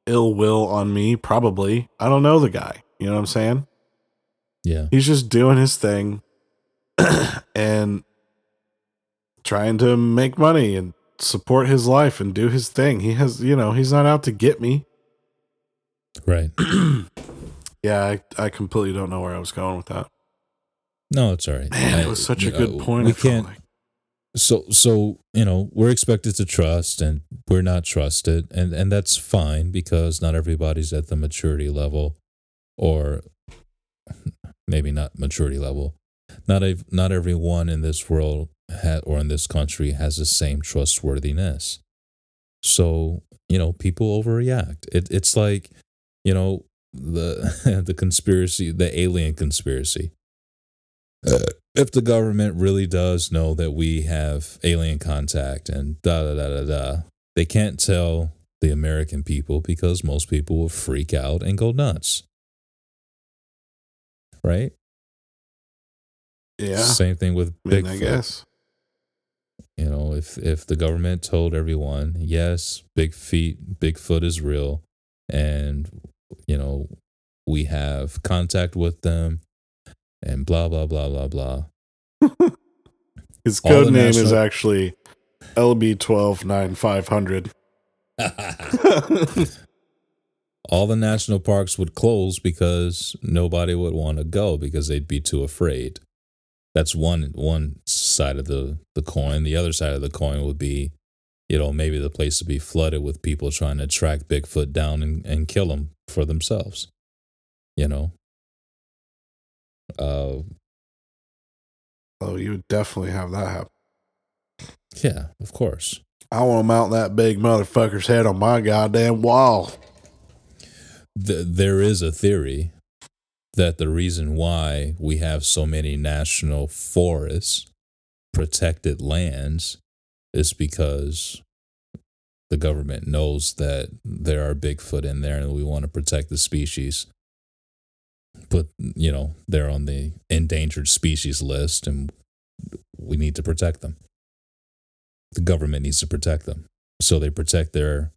ill will on me, probably. I don't know the guy. You know what I'm saying? Yeah. He's just doing his thing and trying to make money and support his life and do his thing. He has, you know, he's not out to get me. Right. Yeah, I, I completely don't know where I was going with that. No, it's all right. Man, I- it was such a good know, point. We I can't. like. So, so you know, we're expected to trust, and we're not trusted, and and that's fine because not everybody's at the maturity level, or maybe not maturity level. Not a, not everyone in this world ha, or in this country has the same trustworthiness. So you know, people overreact. It, it's like you know the the conspiracy, the alien conspiracy. Uh, if the government really does know that we have alien contact and da da da da da, they can't tell the American people because most people will freak out and go nuts. Right? Yeah. Same thing with I mean, Bigfoot. I guess. You know, if if the government told everyone, yes, big feet, Bigfoot is real, and you know, we have contact with them, and blah blah blah blah blah. His code name is actually LB12950. all the national parks would close because nobody would want to go because they'd be too afraid. That's one one side of the the coin. The other side of the coin would be, you know, maybe the place would be flooded with people trying to track Bigfoot down and, and kill him for themselves. You know. Uh, oh, you would definitely have that happen. yeah, of course. I want to mount that big motherfucker's head on my goddamn wall. Th- there is a theory that the reason why we have so many national forests, protected lands, is because the government knows that there are Bigfoot in there and we want to protect the species. But, you know, they're on the endangered species list and we need to protect them. The government needs to protect them. So they protect their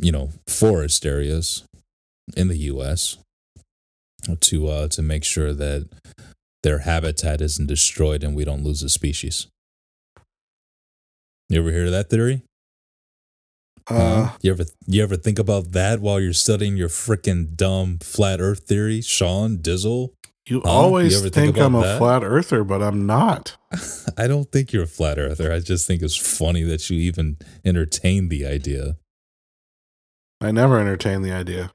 you know forest areas in the U.S. to uh, to make sure that their habitat isn't destroyed and we don't lose a species. You ever hear that theory? Uh, you ever you ever think about that while you're studying your freaking dumb flat Earth theory, Sean Dizzle? you Huh? always You think, think I'm a that? flat earther, but I'm not. I don't think you're a flat earther. I just think it's funny that you even entertain the idea. I never entertain the idea.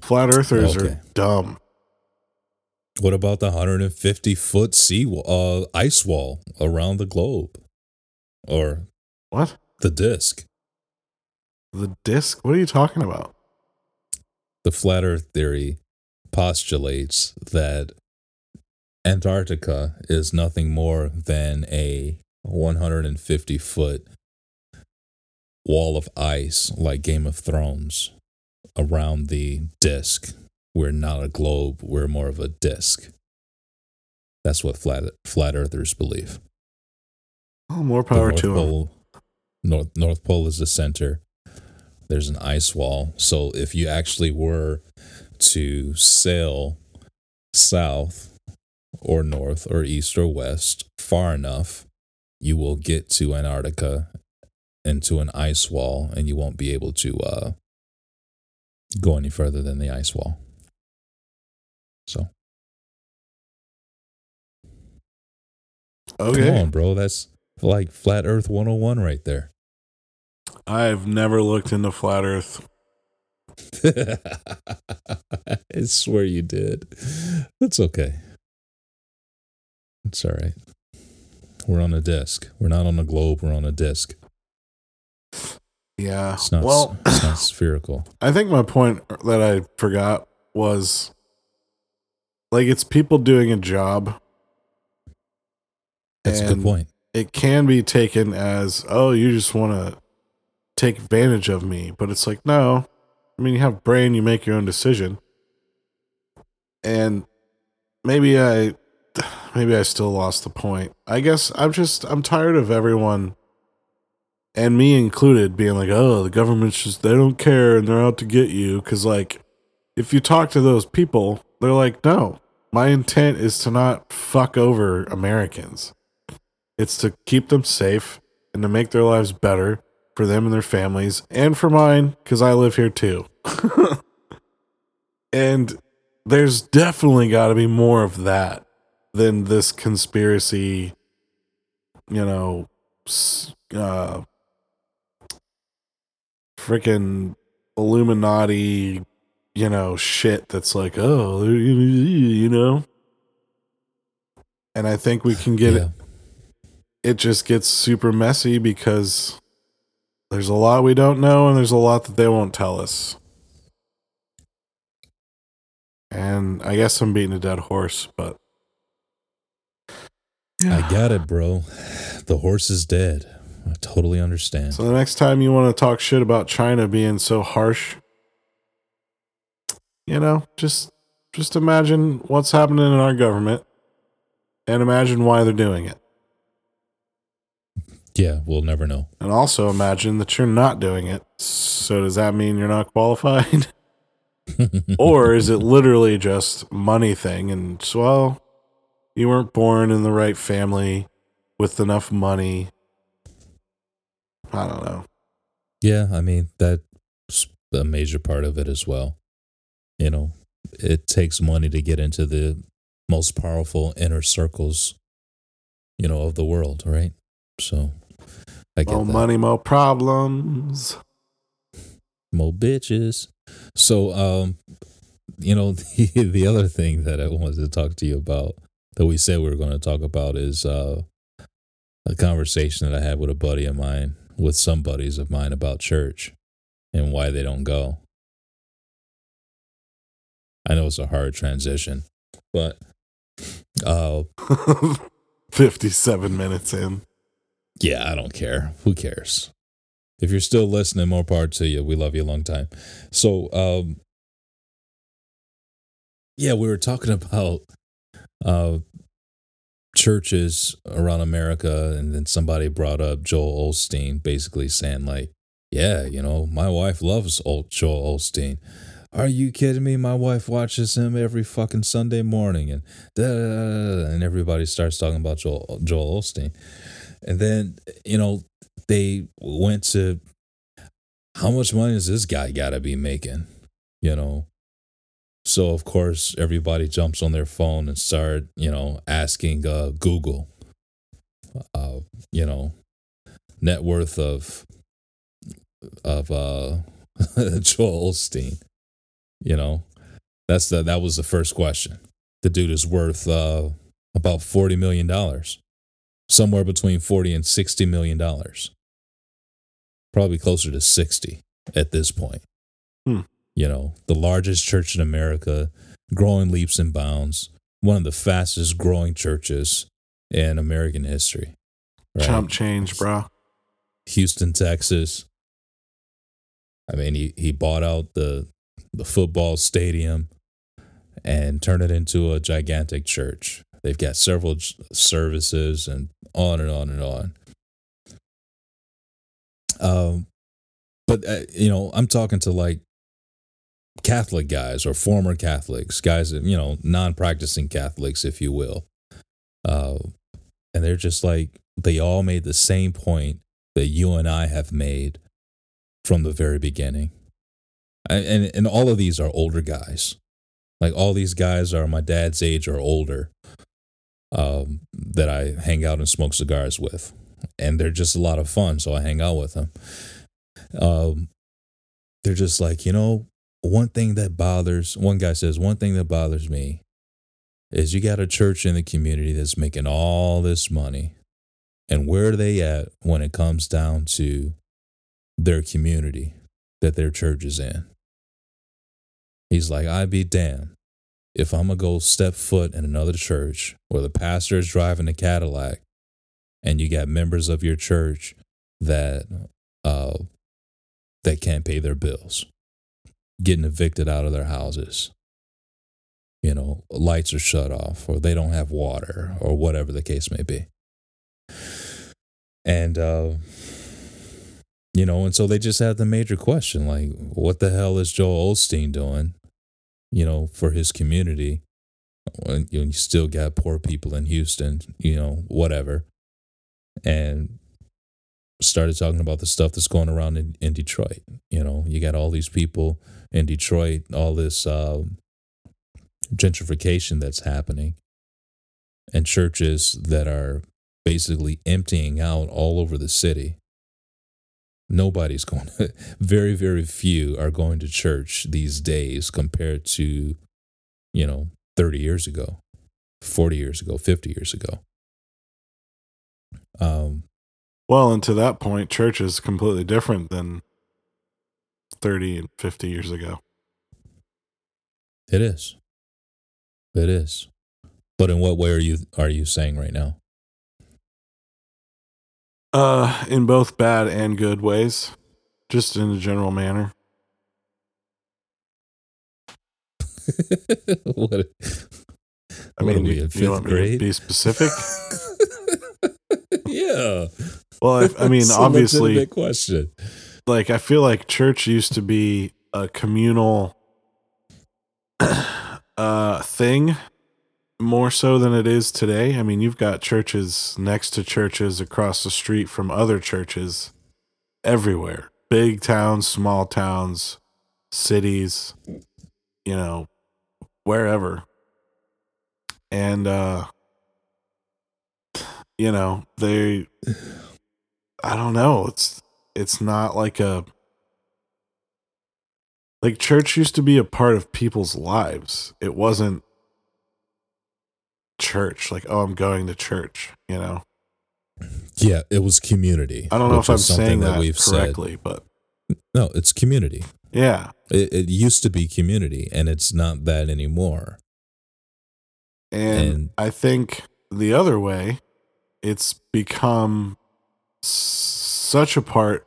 Flat earthers Okay. are dumb. What about the 150 foot sea uh, ice wall around the globe, or What? The disk? The disc? What are you talking about? The flat Earth theory postulates that Antarctica is nothing more than a 150 foot wall of ice, like Game of Thrones, around the disk. We're not a globe, we're more of a disk. That's what flat, flat earthers believe. Oh, more power to them. North, North Pole is the center. There's an ice wall. So if you actually were to sail south or north or east or west far enough, you will get to Antarctica into an ice wall, and you won't be able to uh, go any further than the ice wall. So, Okay. come on, bro. That's like Flat Earth 101 right there. I've never looked into flat earth. I swear you did. That's okay. It's all right. We're on a disc. We're not on a globe. We're on a disc. Yeah. It's not. well, it's not spherical. I think my point that I forgot was like it's people doing a job. That's a good point. It can be taken as, oh, you just want to take advantage of me. But it's like, no. I mean, you have brain, you make your own decision. And maybe I maybe I still lost the point. I guess I'm just I'm tired of everyone and me included being like, "Oh, the government's just they don't care and they're out to get you." Cuz like if you talk to those people, they're like, "No, my intent is to not fuck over Americans. It's to keep them safe and to make their lives better for them and their families and for mine cuz I live here too." and there's definitely got to be more of that than this conspiracy, you know, uh, freaking Illuminati, you know, shit that's like, oh, you know. And I think we can get yeah. it. It just gets super messy because there's a lot we don't know and there's a lot that they won't tell us. And I guess I'm beating a dead horse, but I got it, bro. The horse is dead. I totally understand. So the next time you want to talk shit about China being so harsh, you know, just just imagine what's happening in our government and imagine why they're doing it. Yeah, we'll never know. And also imagine that you're not doing it. So does that mean you're not qualified? or is it literally just money thing and so well, you weren't born in the right family with enough money. I don't know. yeah, I mean that's a major part of it as well. You know, it takes money to get into the most powerful inner circles, you know, of the world, right? So I get More that. money, more problems. More bitches. So, um, you know, the, the other thing that I wanted to talk to you about that we said we were going to talk about is uh, a conversation that I had with a buddy of mine, with some buddies of mine about church and why they don't go. I know it's a hard transition, but uh, 57 minutes in. Yeah, I don't care. Who cares? If you're still listening, more power to you. We love you a long time. So, um, yeah, we were talking about uh, churches around America, and then somebody brought up Joel Osteen, basically saying like, "Yeah, you know, my wife loves old Joel Osteen." Are you kidding me? My wife watches him every fucking Sunday morning, and da, and everybody starts talking about Joel Joel Osteen. And then, you know, they went to how much money does this guy got to be making? You know? So, of course, everybody jumps on their phone and start, you know, asking uh, Google, uh, you know, net worth of of uh, Joel Osteen. You know, that's the that was the first question. The dude is worth uh, about forty million dollars somewhere between 40 and 60 million dollars probably closer to 60 at this point Hmm. you know the largest church in america growing leaps and bounds one of the fastest growing churches in american history right? Chump change, bro. houston texas i mean he, he bought out the the football stadium and turned it into a gigantic church they've got several services and on and on and on. Um but uh, you know i'm talking to like catholic guys or former catholics guys that you know non-practicing catholics if you will. Uh and they're just like they all made the same point that you and i have made from the very beginning. And and, and all of these are older guys. Like all these guys are my dad's age or older um, that I hang out and smoke cigars with, and they're just a lot of fun. So I hang out with them. Um, they're just like you know, one thing that bothers. One guy says one thing that bothers me is you got a church in the community that's making all this money, And where are they at when it comes down to their community that their church is in? He's like, I'd be damned if I'm going to go step foot in another church where the pastor is driving a Cadillac and you got members of your church that uh, that can't pay their bills, getting evicted out of their houses. You know, lights are shut off, or they don't have water, or whatever the case may be. And uh, you know, and so they just had the major question, like, what the hell is Joel Osteen doing? You know, for his community, when you still got poor people in Houston, you know, whatever and started talking about the stuff that's going around in, in Detroit. You know, you got all these people in Detroit, all this uh, gentrification that's happening, and churches that are basically emptying out all over the city. Nobody's going to, very, very few are going to church these days compared to, you know, 30 years ago, 40 years ago, 50 years ago. Um, well, and to that point, church is completely different than 30 and 50 years ago. It is. It is. But in what way are you are you saying right now? Uh in both bad and good ways. Just in a general manner. what I mean, you, you want grade? me to be specific? yeah. Well, I, I mean, obviously, question. Like, I feel like church used to be a communal uh, thing more so than it is today. I mean, you've got churches next to churches across the street from other churches everywhere big towns, small towns, cities, you know, wherever. And, uh, you know, they I don't know, it's it's not like a like church used to be a part of people's lives. It wasn't church like oh I'm going to church, you know. Yeah, it was community. I don't know if I'm saying that, that we've correctly, said. but no, it's community. Yeah. It, it used to be community and it's not that anymore. And, and I think the other way it's become such a part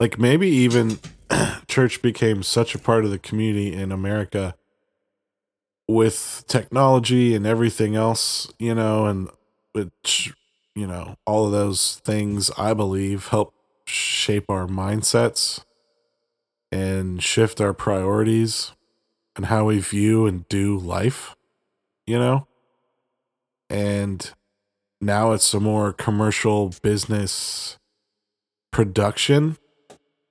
like maybe even church became such a part of the community in America with technology and everything else, you know, and which, you know, all of those things I believe help shape our mindsets and shift our priorities and how we view and do life, you know? And now it's a more commercial business production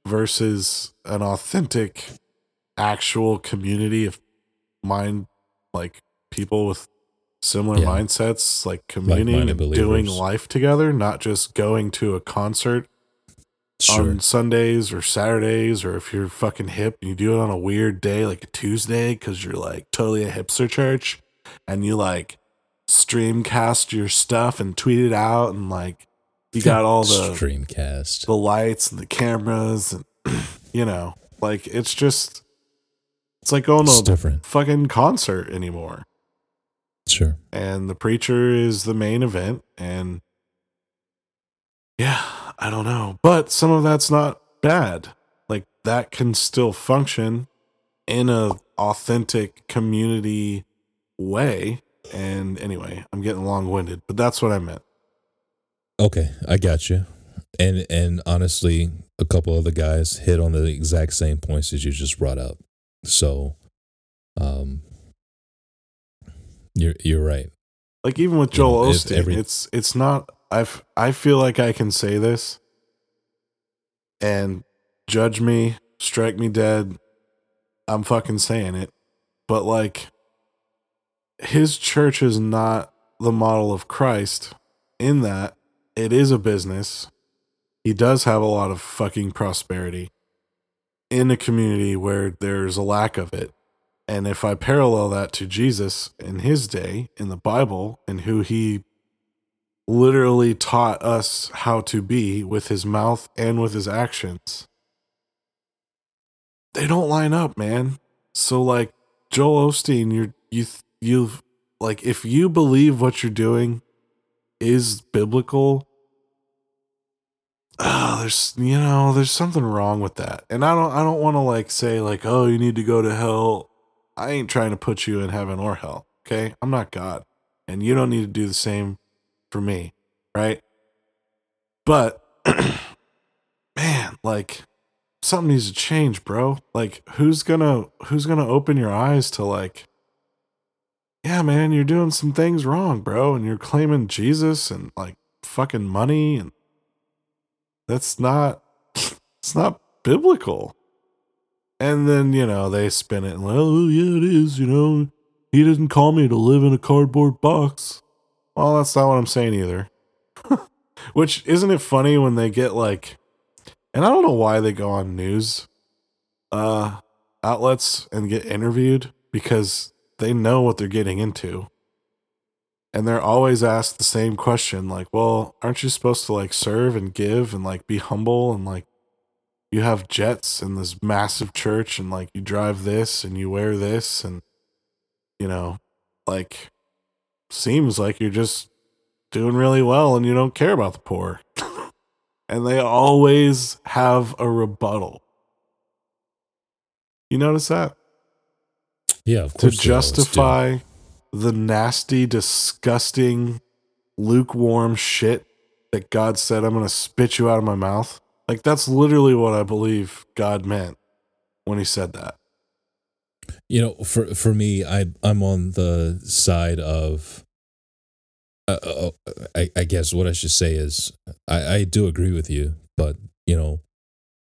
versus an authentic actual community of mind like people with similar yeah. mindsets like communing and believers. doing life together not just going to a concert sure. on sundays or saturdays or if you're fucking hip and you do it on a weird day like a tuesday because you're like totally a hipster church and you like streamcast your stuff and tweet it out and like you got all the streamcast the lights and the cameras and you know like it's just it's like going to different. fucking concert anymore sure and the preacher is the main event and yeah i don't know but some of that's not bad like that can still function in a authentic community way and anyway, I'm getting long winded, but that's what I meant. Okay, I got you. And and honestly, a couple other guys hit on the exact same points as you just brought up. So, um, you're you're right. Like even with Joel you know, Osteen, every- it's it's not. I've I feel like I can say this and judge me, strike me dead. I'm fucking saying it, but like his church is not the model of Christ in that it is a business. He does have a lot of fucking prosperity in a community where there's a lack of it. And if I parallel that to Jesus in his day in the Bible and who he literally taught us how to be with his mouth and with his actions. They don't line up, man. So like Joel Osteen, you're you you've like if you believe what you're doing is biblical, oh, there's you know, there's something wrong with that. And I don't I don't want to like say like, "Oh, you need to go to hell." I ain't trying to put you in heaven or hell, okay? I'm not God. And you don't need to do the same for me, right? But man, like something needs to change, bro. Like who's to who's to open your eyes to like yeah, man, you're doing some things wrong, bro, and you're claiming Jesus and like fucking money and that's not it's not biblical. And then, you know, they spin it and like, oh yeah, it is, you know. He didn't call me to live in a cardboard box. Well, that's not what I'm saying either. Which isn't it funny when they get like and I don't know why they go on news uh outlets and get interviewed because they know what they're getting into. And they're always asked the same question like, "Well, aren't you supposed to like serve and give and like be humble and like you have jets in this massive church and like you drive this and you wear this and you know, like seems like you're just doing really well and you don't care about the poor." and they always have a rebuttal. You notice that? Yeah, of To course. they always do. justify the nasty, disgusting, lukewarm shit that God said, I'm going to spit you out of my mouth. Like, that's literally what I believe God meant when he said that. You know, for for me, I I'm on the side of. Uh, uh, I, I guess what I should say is I, I do agree with you, but you know,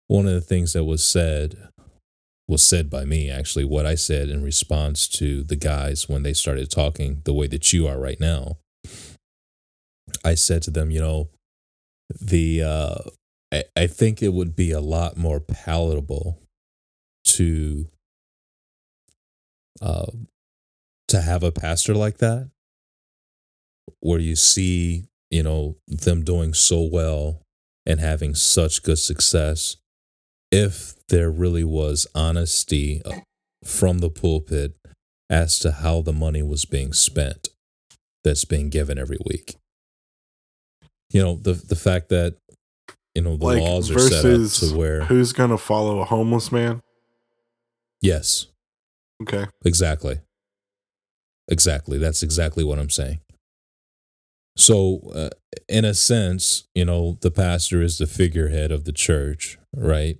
one of the things that was said was said by me actually. What I said in response to the guys when they started talking the way that you are right now. I said to them, you know, the uh, I, I think it would be a lot more palatable to uh, to have a pastor like that where you see you know them doing so well and having such good success if there really was honesty uh, from the pulpit as to how the money was being spent that's being given every week you know the the fact that you know the Like, laws are set up to where Who's going to follow a homeless man? yes Okay. Exactly. Exactly. That's exactly what I'm saying. So, uh, in a sense, you know, the pastor is the figurehead of the church, right?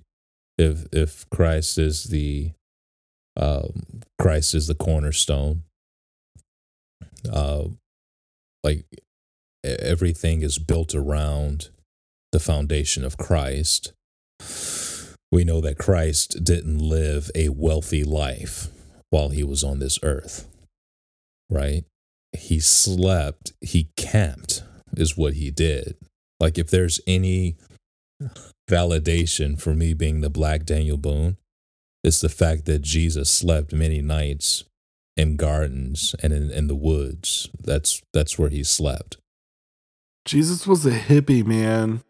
If if Christ is the um, Christ is the cornerstone, uh, like everything is built around the foundation of Christ. We know that Christ didn't live a wealthy life while he was on this earth, right? He slept, he camped, is what he did. Like, if there's any validation for me being the Black Daniel Boone, it's the fact that Jesus slept many nights in gardens and in, in the woods. That's that's where he slept. Jesus was a hippie, man.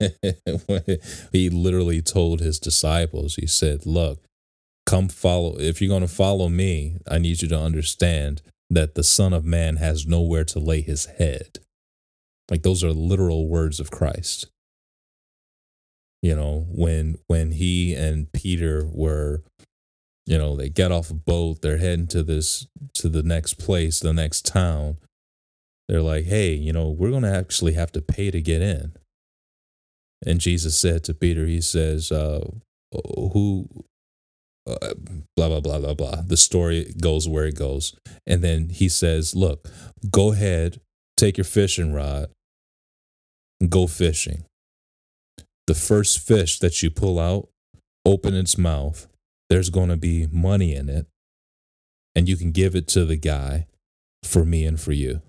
he literally told his disciples, he said, Look, come follow. If you're going to follow me, I need you to understand that the Son of Man has nowhere to lay his head. Like those are literal words of Christ. You know, when when he and Peter were, you know, they get off a boat, they're heading to this to the next place, the next town. They're like, hey, you know, we're gonna actually have to pay to get in. And Jesus said to Peter, He says, uh, "Who?" Uh, blah blah blah blah blah. The story goes where it goes, and then he says, "Look, go ahead, take your fishing rod, go fishing. The first fish that you pull out, open its mouth. There's going to be money in it, and you can give it to the guy for me and for you."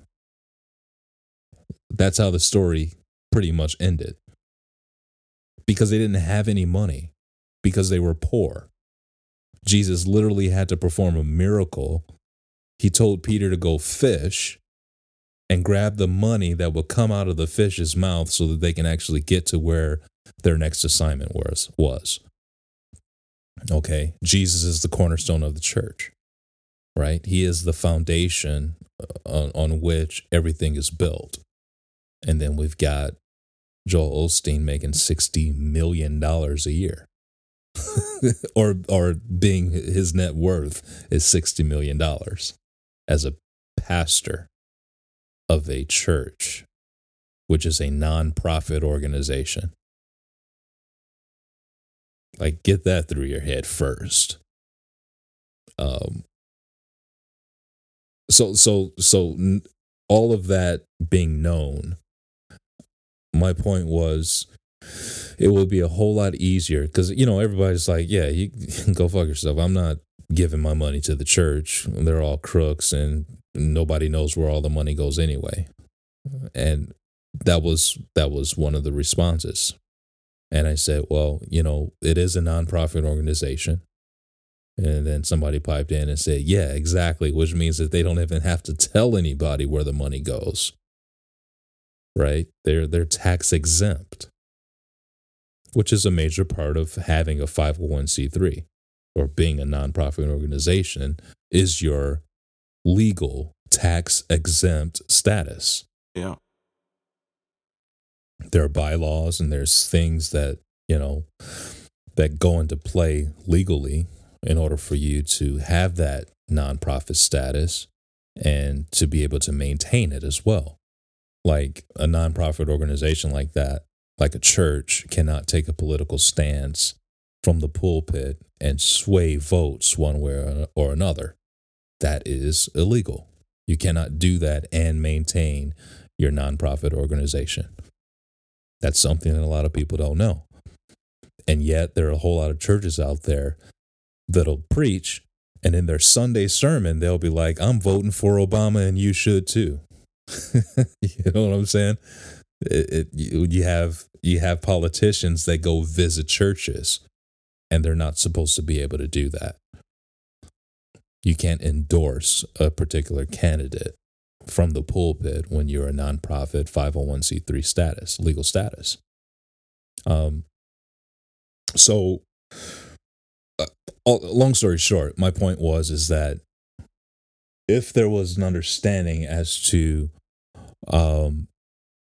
That's how the story pretty much ended because they didn't have any money because they were poor. Jesus literally had to perform a miracle. He told Peter to go fish, and grab the money that will come out of the fish's mouth so that they can actually get to where their next assignment was was. Okay, Jesus is the cornerstone of the church. Right? He is the foundation uh, on, on which everything is built. And then we've got Joel Osteen making 60 million dollars a year. or or being his net worth is 60 million dollars as a pastor of a church which is a non-profit organization like get that through your head first um so so so all of that being known my point was it will be a whole lot easier because you know everybody's like, yeah, you go fuck yourself. I'm not giving my money to the church. They're all crooks, and nobody knows where all the money goes anyway. And that was that was one of the responses. And I said, well, you know, it is a nonprofit organization. And then somebody piped in and said, yeah, exactly, which means that they don't even have to tell anybody where the money goes. Right? They're they're tax exempt which is a major part of having a 501c3 or being a nonprofit organization, is your legal tax exempt status. Yeah. There are bylaws and there's things that, you know, that go into play legally in order for you to have that nonprofit status and to be able to maintain it as well. Like a nonprofit organization like that like a church cannot take a political stance from the pulpit and sway votes one way or another. That is illegal. You cannot do that and maintain your nonprofit organization. That's something that a lot of people don't know. And yet, there are a whole lot of churches out there that'll preach, and in their Sunday sermon, they'll be like, I'm voting for Obama and you should too. you know what I'm saying? It, it, you, have you have politicians that go visit churches, and they're not supposed to be able to do that. You can't endorse a particular candidate from the pulpit when you're a nonprofit 501c3 status, legal status. Um, so, uh, long story short, my point was is that if there was an understanding as to um,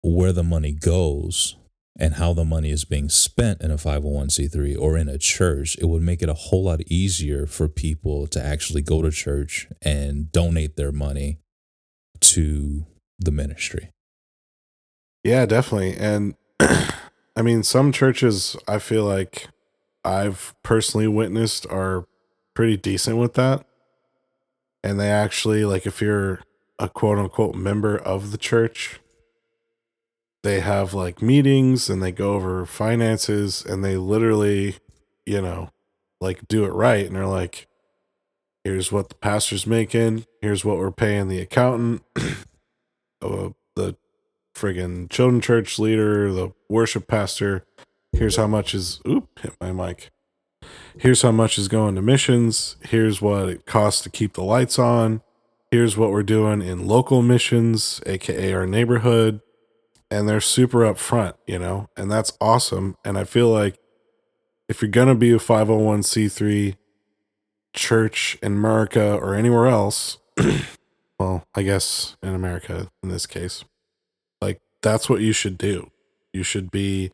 where the money goes and how the money is being spent in a 501c3 or in a church, it would make it a whole lot easier for people to actually go to church and donate their money to the ministry. Yeah, definitely. And I mean, some churches I feel like I've personally witnessed are pretty decent with that. And they actually, like, if you're a quote unquote member of the church, they have like meetings and they go over finances and they literally, you know, like do it right. And they're like, here's what the pastor's making, here's what we're paying the accountant, uh, the friggin' children church leader, the worship pastor. Here's how much is, oop, hit my mic. Here's how much is going to missions. Here's what it costs to keep the lights on. Here's what we're doing in local missions, aka our neighborhood and they're super upfront, you know, and that's awesome. And I feel like if you're going to be a 501c3 church in America or anywhere else, well, I guess in America in this case, like that's what you should do. You should be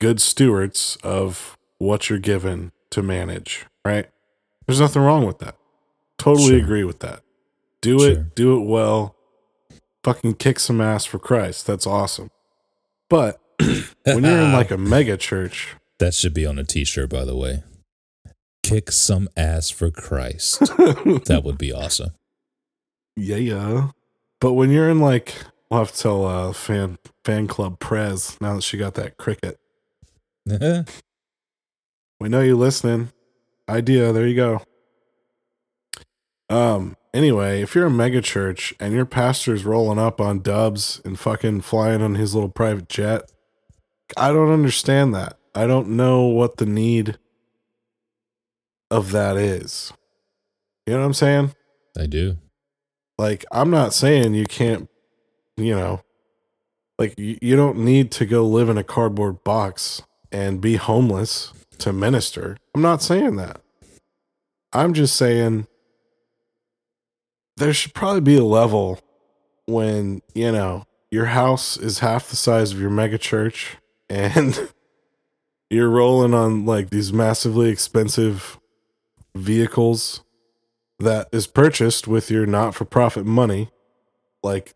good stewards of what you're given to manage, right? There's nothing wrong with that. Totally sure. agree with that. Do sure. it, do it well, fucking kick some ass for Christ. That's awesome. But when you're in like a mega church, that should be on a t-shirt, by the way. Kick some ass for Christ. that would be awesome. Yeah, yeah. But when you're in like, we'll have to tell uh, fan fan club Prez now that she got that cricket. we know you listening. Idea. There you go. Um, Anyway, if you're a mega church and your pastor's rolling up on dubs and fucking flying on his little private jet, I don't understand that. I don't know what the need of that is. You know what I'm saying? I do. Like, I'm not saying you can't you know, like you, you don't need to go live in a cardboard box and be homeless to minister. I'm not saying that. I'm just saying there should probably be a level when, you know, your house is half the size of your mega church and you're rolling on like these massively expensive vehicles that is purchased with your not for profit money. Like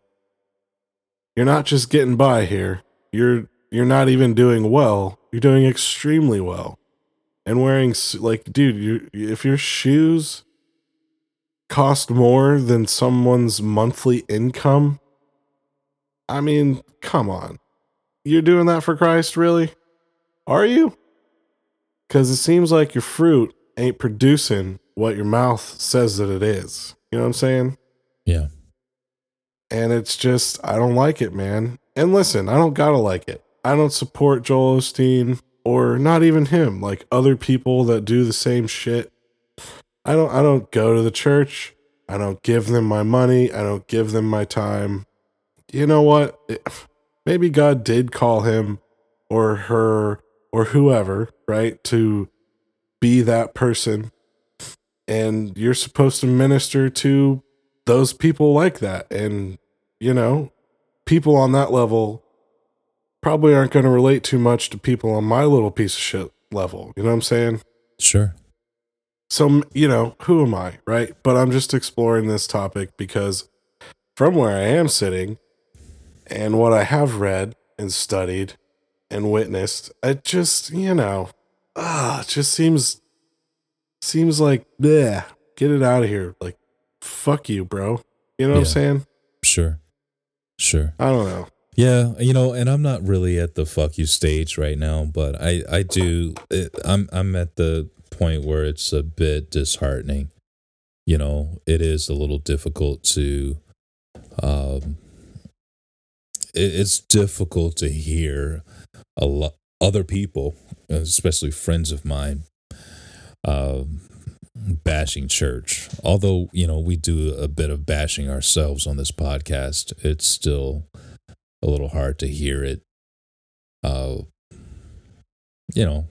you're not just getting by here. You're you're not even doing well. You're doing extremely well. And wearing like dude, you if your shoes cost more than someone's monthly income, I mean, come on. You're doing that for Christ, really? Are you? Cuz it seems like your fruit ain't producing what your mouth says that it is. You know what I'm saying? Yeah. And it's just, I don't like it, man. And listen, I don't gotta like it. I don't support Joel Osteen or not even him, like other people that do the same shit. I don't I don't go to the church. I don't give them my money. I don't give them my time. You know what? Maybe God did call him or her or whoever, right, to be that person. And you're supposed to minister to those people like that. And, you know, people on that level probably aren't going to relate too much to people on my little piece of shit level. You know what I'm saying? Sure. So, you know, who am I, right? But I'm just exploring this topic because from where I am sitting and what I have read and studied and witnessed, I just, you know, ah, it just seems seems like yeah, get it out of here. Like fuck you, bro. You know what I'm saying? Sure. Sure. I don't know. Yeah, you know, and I'm not really at the fuck you stage right now, but I I do it, I'm I'm at the point where it's a bit disheartening. You know, it is a little difficult to um it, it's difficult to hear a lot other people, especially friends of mine, um bashing church. Although, you know, we do a bit of bashing ourselves on this podcast, it's still a little hard to hear it. Uh, you know,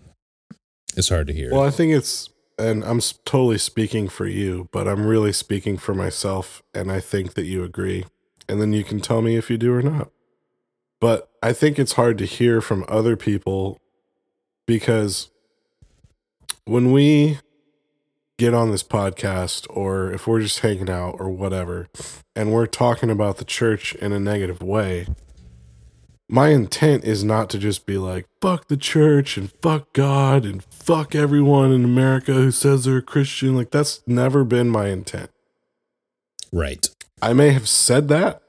it's hard to hear. Well, it. I think it's, and I'm totally speaking for you, but I'm really speaking for myself, and I think that you agree. And then you can tell me if you do or not. But I think it's hard to hear from other people because when we get on this podcast, or if we're just hanging out or whatever, and we're talking about the church in a negative way, my intent is not to just be like fuck the church and fuck god and fuck everyone in america who says they're a christian like that's never been my intent right. i may have said that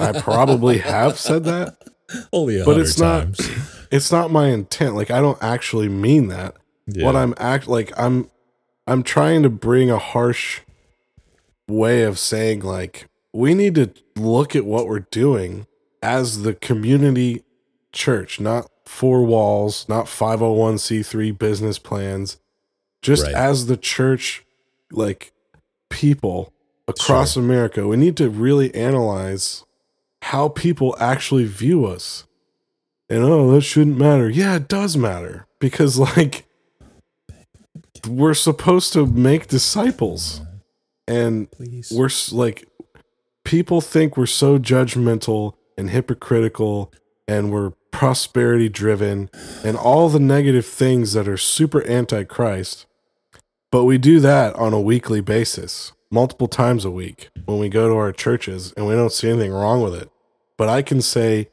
i probably have said that Only but it's not it's not my intent like i don't actually mean that Yeah. what i'm act like i'm i'm trying to bring a harsh way of saying like we need to look at what we're doing as the community church not four walls not 501c3 business plans just Right. as the church like people across america we need to really analyze how people actually view us. And oh that shouldn't matter. Yeah it does matter because like we're supposed to make disciples. And Please. we're like people think we're so judgmental and hypocritical and we're prosperity driven and all the negative things that are super antichrist. But we do that on a weekly basis multiple times a week when we go to our churches and we don't see anything wrong with it. But i can say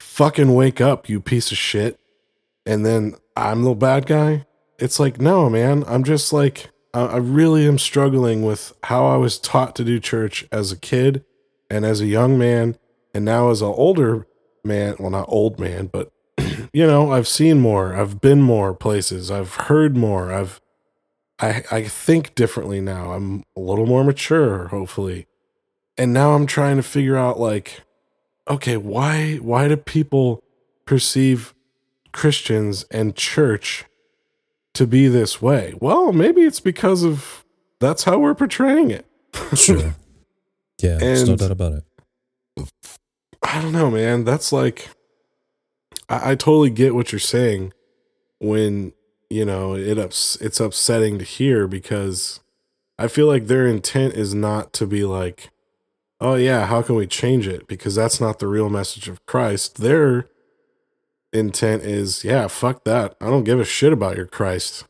fucking wake up you piece of shit and then i'm the bad guy. It's like no man i'm just like I, really am struggling with how i was taught to do church as a kid and as a young man and now as an older man well not old man but you know i've seen more i've been more places i've heard more i've i i think differently now i'm a little more mature hopefully and now i'm trying to figure out like okay why why do people perceive christians and church to be this way well maybe it's because of that's how we're portraying it Sure. Yeah, there's no doubt about it. I don't know, man. That's like, I, I totally get what you're saying when, you know, it ups, it's upsetting to hear because I feel like their intent is not to be like, oh, yeah, how can we change it? Because that's not the real message of Christ. Their intent is, yeah, fuck that. I don't give a shit about your Christ.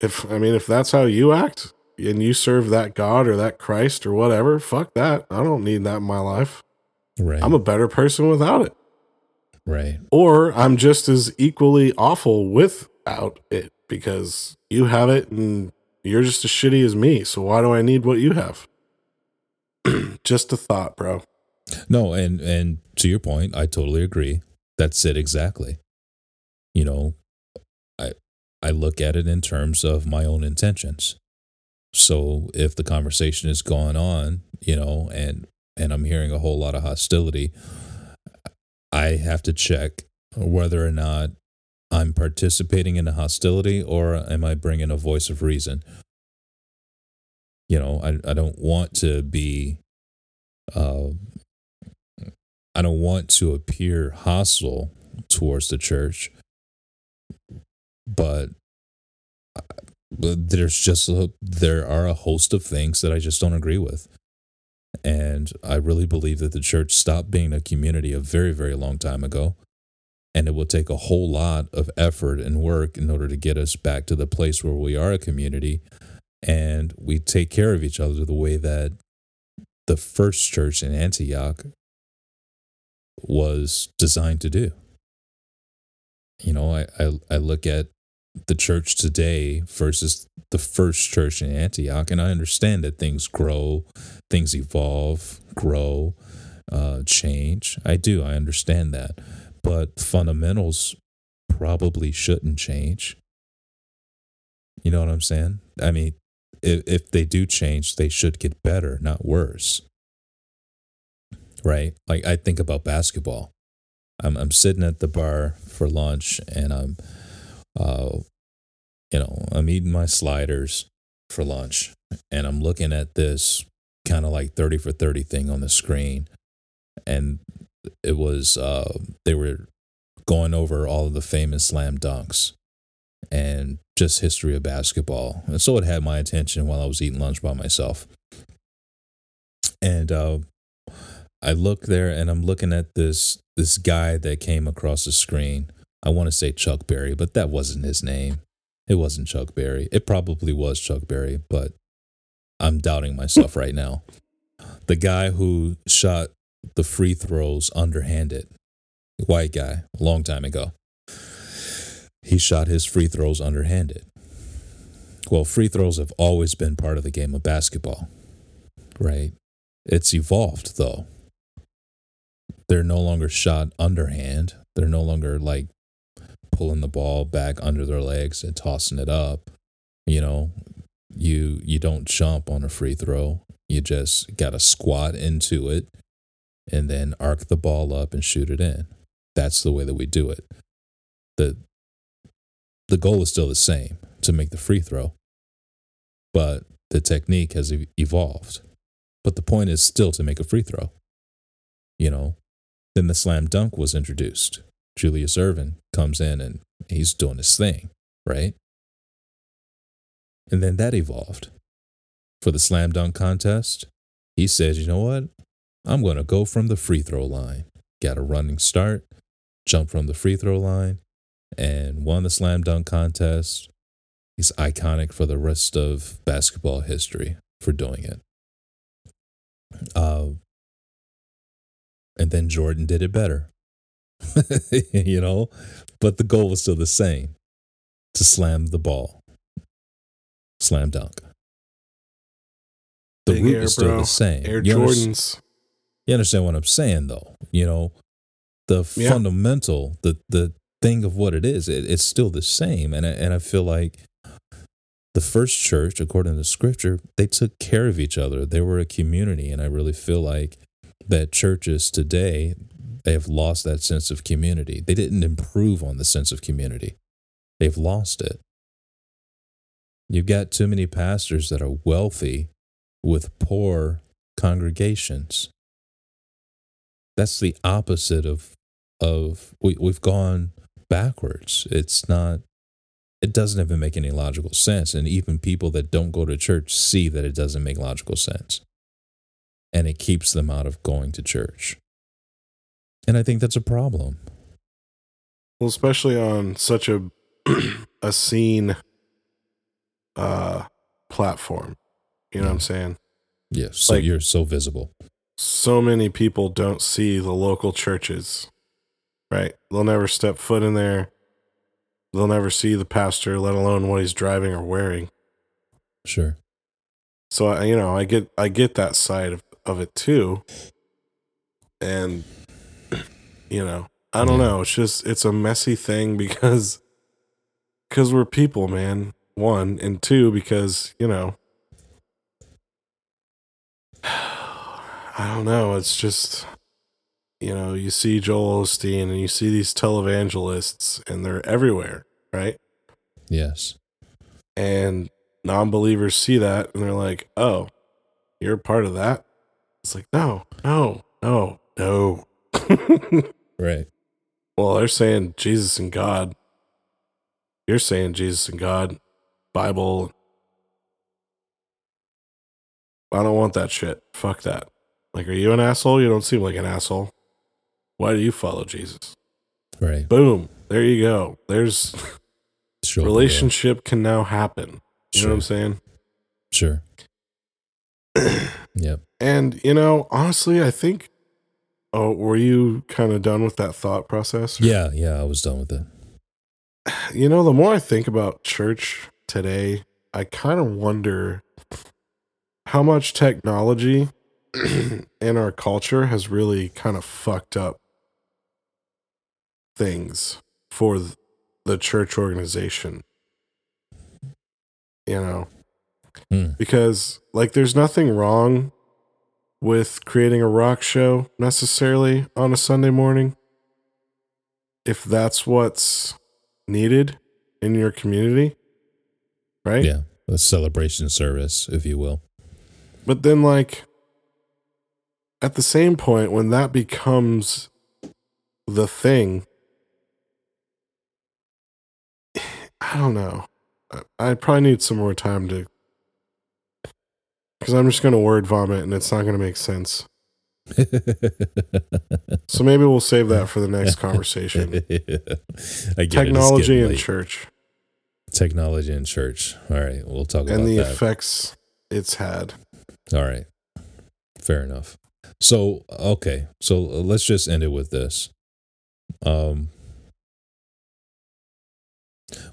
If, I mean, if that's how you act, and you serve that God or that Christ or whatever, fuck that. I don't need that in my life. Right. I'm a better person without it. Right. Or I'm just as equally awful without it because you have it and you're just as shitty as me. So why do I need what you have? just a thought, bro. No, and and to your point, I totally agree. That's it exactly. You know, I I look at it in terms of my own intentions. So if the conversation is going on, you know, and and I'm hearing a whole lot of hostility, I have to check whether or not I'm participating in a hostility or am I bringing a voice of reason. You know, I I don't want to be uh, I don't want to appear hostile towards the church, but but there's just a, there are a host of things that I just don't agree with, and I really believe that the church stopped being a community a very very long time ago, and it will take a whole lot of effort and work in order to get us back to the place where we are a community, and we take care of each other the way that the first church in Antioch was designed to do. You know, I, I, I look at the church today versus the first church in Antioch, and I understand that things grow, things evolve, grow, uh, change. I do, I understand that. But fundamentals probably shouldn't change. You know what I'm saying? I mean, if, if they do change, they should get better, not worse right? Like I think about basketball. I'm I'm sitting at the bar for lunch and I'm uh you know, I'm eating my sliders for lunch and I'm looking at this kind of like 30 for 30 thing on the screen and it was uh they were going over all of the famous slam dunks and just history of basketball. And so it had my attention while I was eating lunch by myself. And uh I look there and I'm looking at this this guy that came across the screen. I want to say Chuck Berry, but that wasn't his name. It wasn't Chuck Berry. It probably was Chuck Berry, but I'm doubting myself right now. The guy who shot the free throws underhanded, white guy, a long time ago. He shot his free throws underhanded. Well, free throws have always been part of the game of basketball, right? It's evolved though they're no longer shot underhand. They're no longer like pulling the ball back under their legs and tossing it up. You know, you you don't jump on a free throw. You just got to squat into it and then arc the ball up and shoot it in. That's the way that we do it. The the goal is still the same to make the free throw. But the technique has evolved. But the point is still to make a free throw. You know, then the slam dunk was introduced. Julius Erving comes in and he's doing his thing, right? And then that evolved. For the slam dunk contest, he says, you know what? I'm going to go from the free throw line. Got a running start, jump from the free throw line, and won the slam dunk contest. He's iconic for the rest of basketball history for doing it. Uh, and then Jordan did it better. you know, but the goal was still the same to slam the ball. Slam dunk. The Big root Air, is still bro. the same. Air you, Jordans. you understand what I'm saying though? You know, the Yeah. fundamental, the the thing of what it is, it, it's still the same. And I, and I feel like the first church, according to scripture, they took care of each other. They were a community, and I really feel like that churches today they have lost that sense of community. They didn't improve on the sense of community. They've lost it. You've got too many pastors that are wealthy with poor congregations. that's the opposite of of we we've gone backwards. It's not it doesn't even make any logical sense. And even people that don't go to church see that it doesn't make logical sense. And it keeps them out of going to church. And I think that's a problem. Well, especially on such a a scene uh platform. You know what I'm saying? Yeah. So Like- you're so visible. So many people don't see the local churches. Right? They'll never step foot in there. They'll never see the pastor, let alone what he's driving or wearing. Sure. So I, you know, I get I get that side of, of it too. And you know, I don't know, it's just it's a messy thing because cuz we're people, man. One, and two because, you know, I don't know, it's just you know, you see Joel Osteen and you see these televangelists and they're everywhere, right? Yes. and non-believers see that and they're like oh you're a part of that? It's like no no no no Right. well they're saying jesus and god you're saying jesus and god bible i don't want that shit fuck that like are you an asshole you don't seem like an asshole why do you follow jesus Right. boom there you go there's world. relationship can now happen you know what i'm saying Sure. Yep. And you know, honestly, I think. Oh, were you kind of done with that thought process? Yeah. Yeah. I was done with it. You know, the more I think about church today, I kind of wonder how much technology in our culture has really kind of fucked up things for the church organization. You know, Hmm. because like there's nothing wrong with creating a rock show necessarily on a Sunday morning if that's what's needed in your community right Yeah. A celebration service, if you will. but then like at the same point when that becomes the thing i don't know I- i probably need some more time to because i'm just going to word vomit and it's not going to make sense so maybe we'll save that for the next conversation I get technology late. church Technology in church. All right. We'll talk about that. and the that. effects it's had All right. Fair enough. So, okay. So uh, let's just end it with this. Um,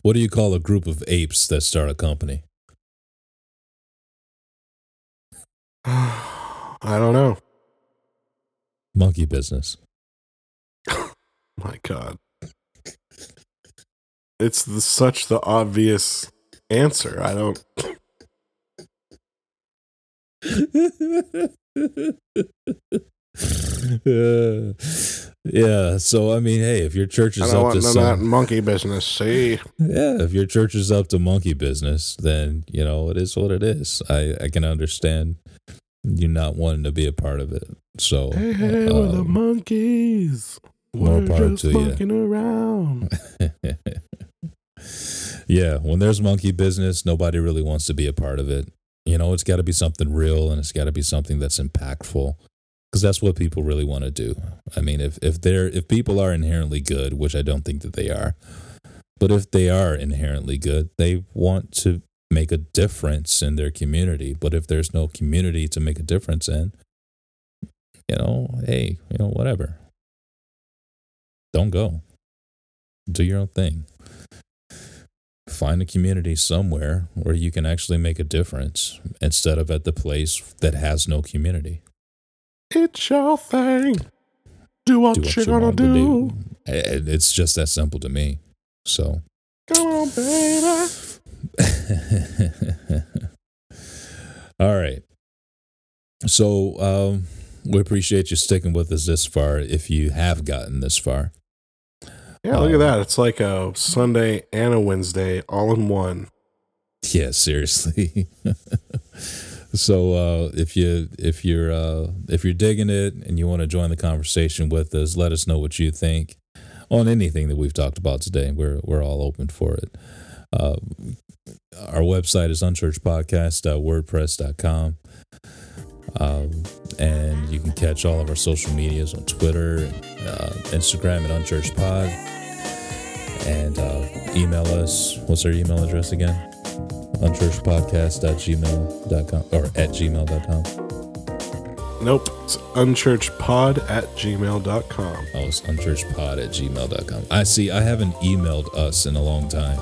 what do you call a group of apes that start a company? i don't know Monkey business. My God. It's the, such the obvious answer. I don't. Yeah. So I mean, hey, if your church is up to want none of that some, monkey business. See, yeah, if your church is up to monkey business, then you know it is what it is. I I can understand you not wanting to be a part of it. So hey, hey, we're the um, monkeys. more We're power just to monkeying around. yeah, when there's monkey business, nobody really wants to be a part of it. You know, it's got to be something real and it's got to be something that's impactful because that's what people really want to do. I mean, if if they're if people are inherently good, which I don't think that they are, but if they are inherently good, they want to make a difference in their community. But if there's no community to make a difference in, you know, hey, you know, whatever. Don't go. Do your own thing. Find a community somewhere where you can actually make a difference instead of at the place that has no community. It's your thing. Do what, Do what you're you gonna to do. do. It's just that simple to me. So. Come on, baby. All right. So um, we appreciate you sticking with us this far. If you have gotten this far, Yeah, look Um, at that. It's like a Sunday and a Wednesday all in one. yeah, seriously. so uh, if you if you're uh, if you're digging it and you want to join the conversation with us, let us know what you think on anything that we've talked about today. We're we're all open for it. Uh, our website is unchurchpodcast.wordpress.com. Um, and you can catch all of our social medias on Twitter uh, Instagram at unchurchpod. And uh, email us. What's our email address again? unchurchpodcast.gmail.com or at gmail.com. Nope. It's unchurchpod at gmail.com. Oh, it's unchurchpod at gmail.com. I see. I haven't emailed us in a long time.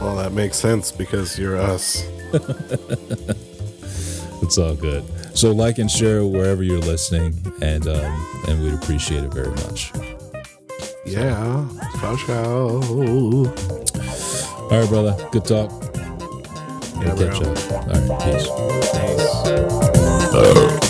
Well, that makes sense because you're us. It's all good. So like and share wherever you're listening, and um, and we'd appreciate it very much. Yeah. Ciao, ciao. All right, brother. Good talk. Yeah, We'll catch up. All right. Peace. Peace.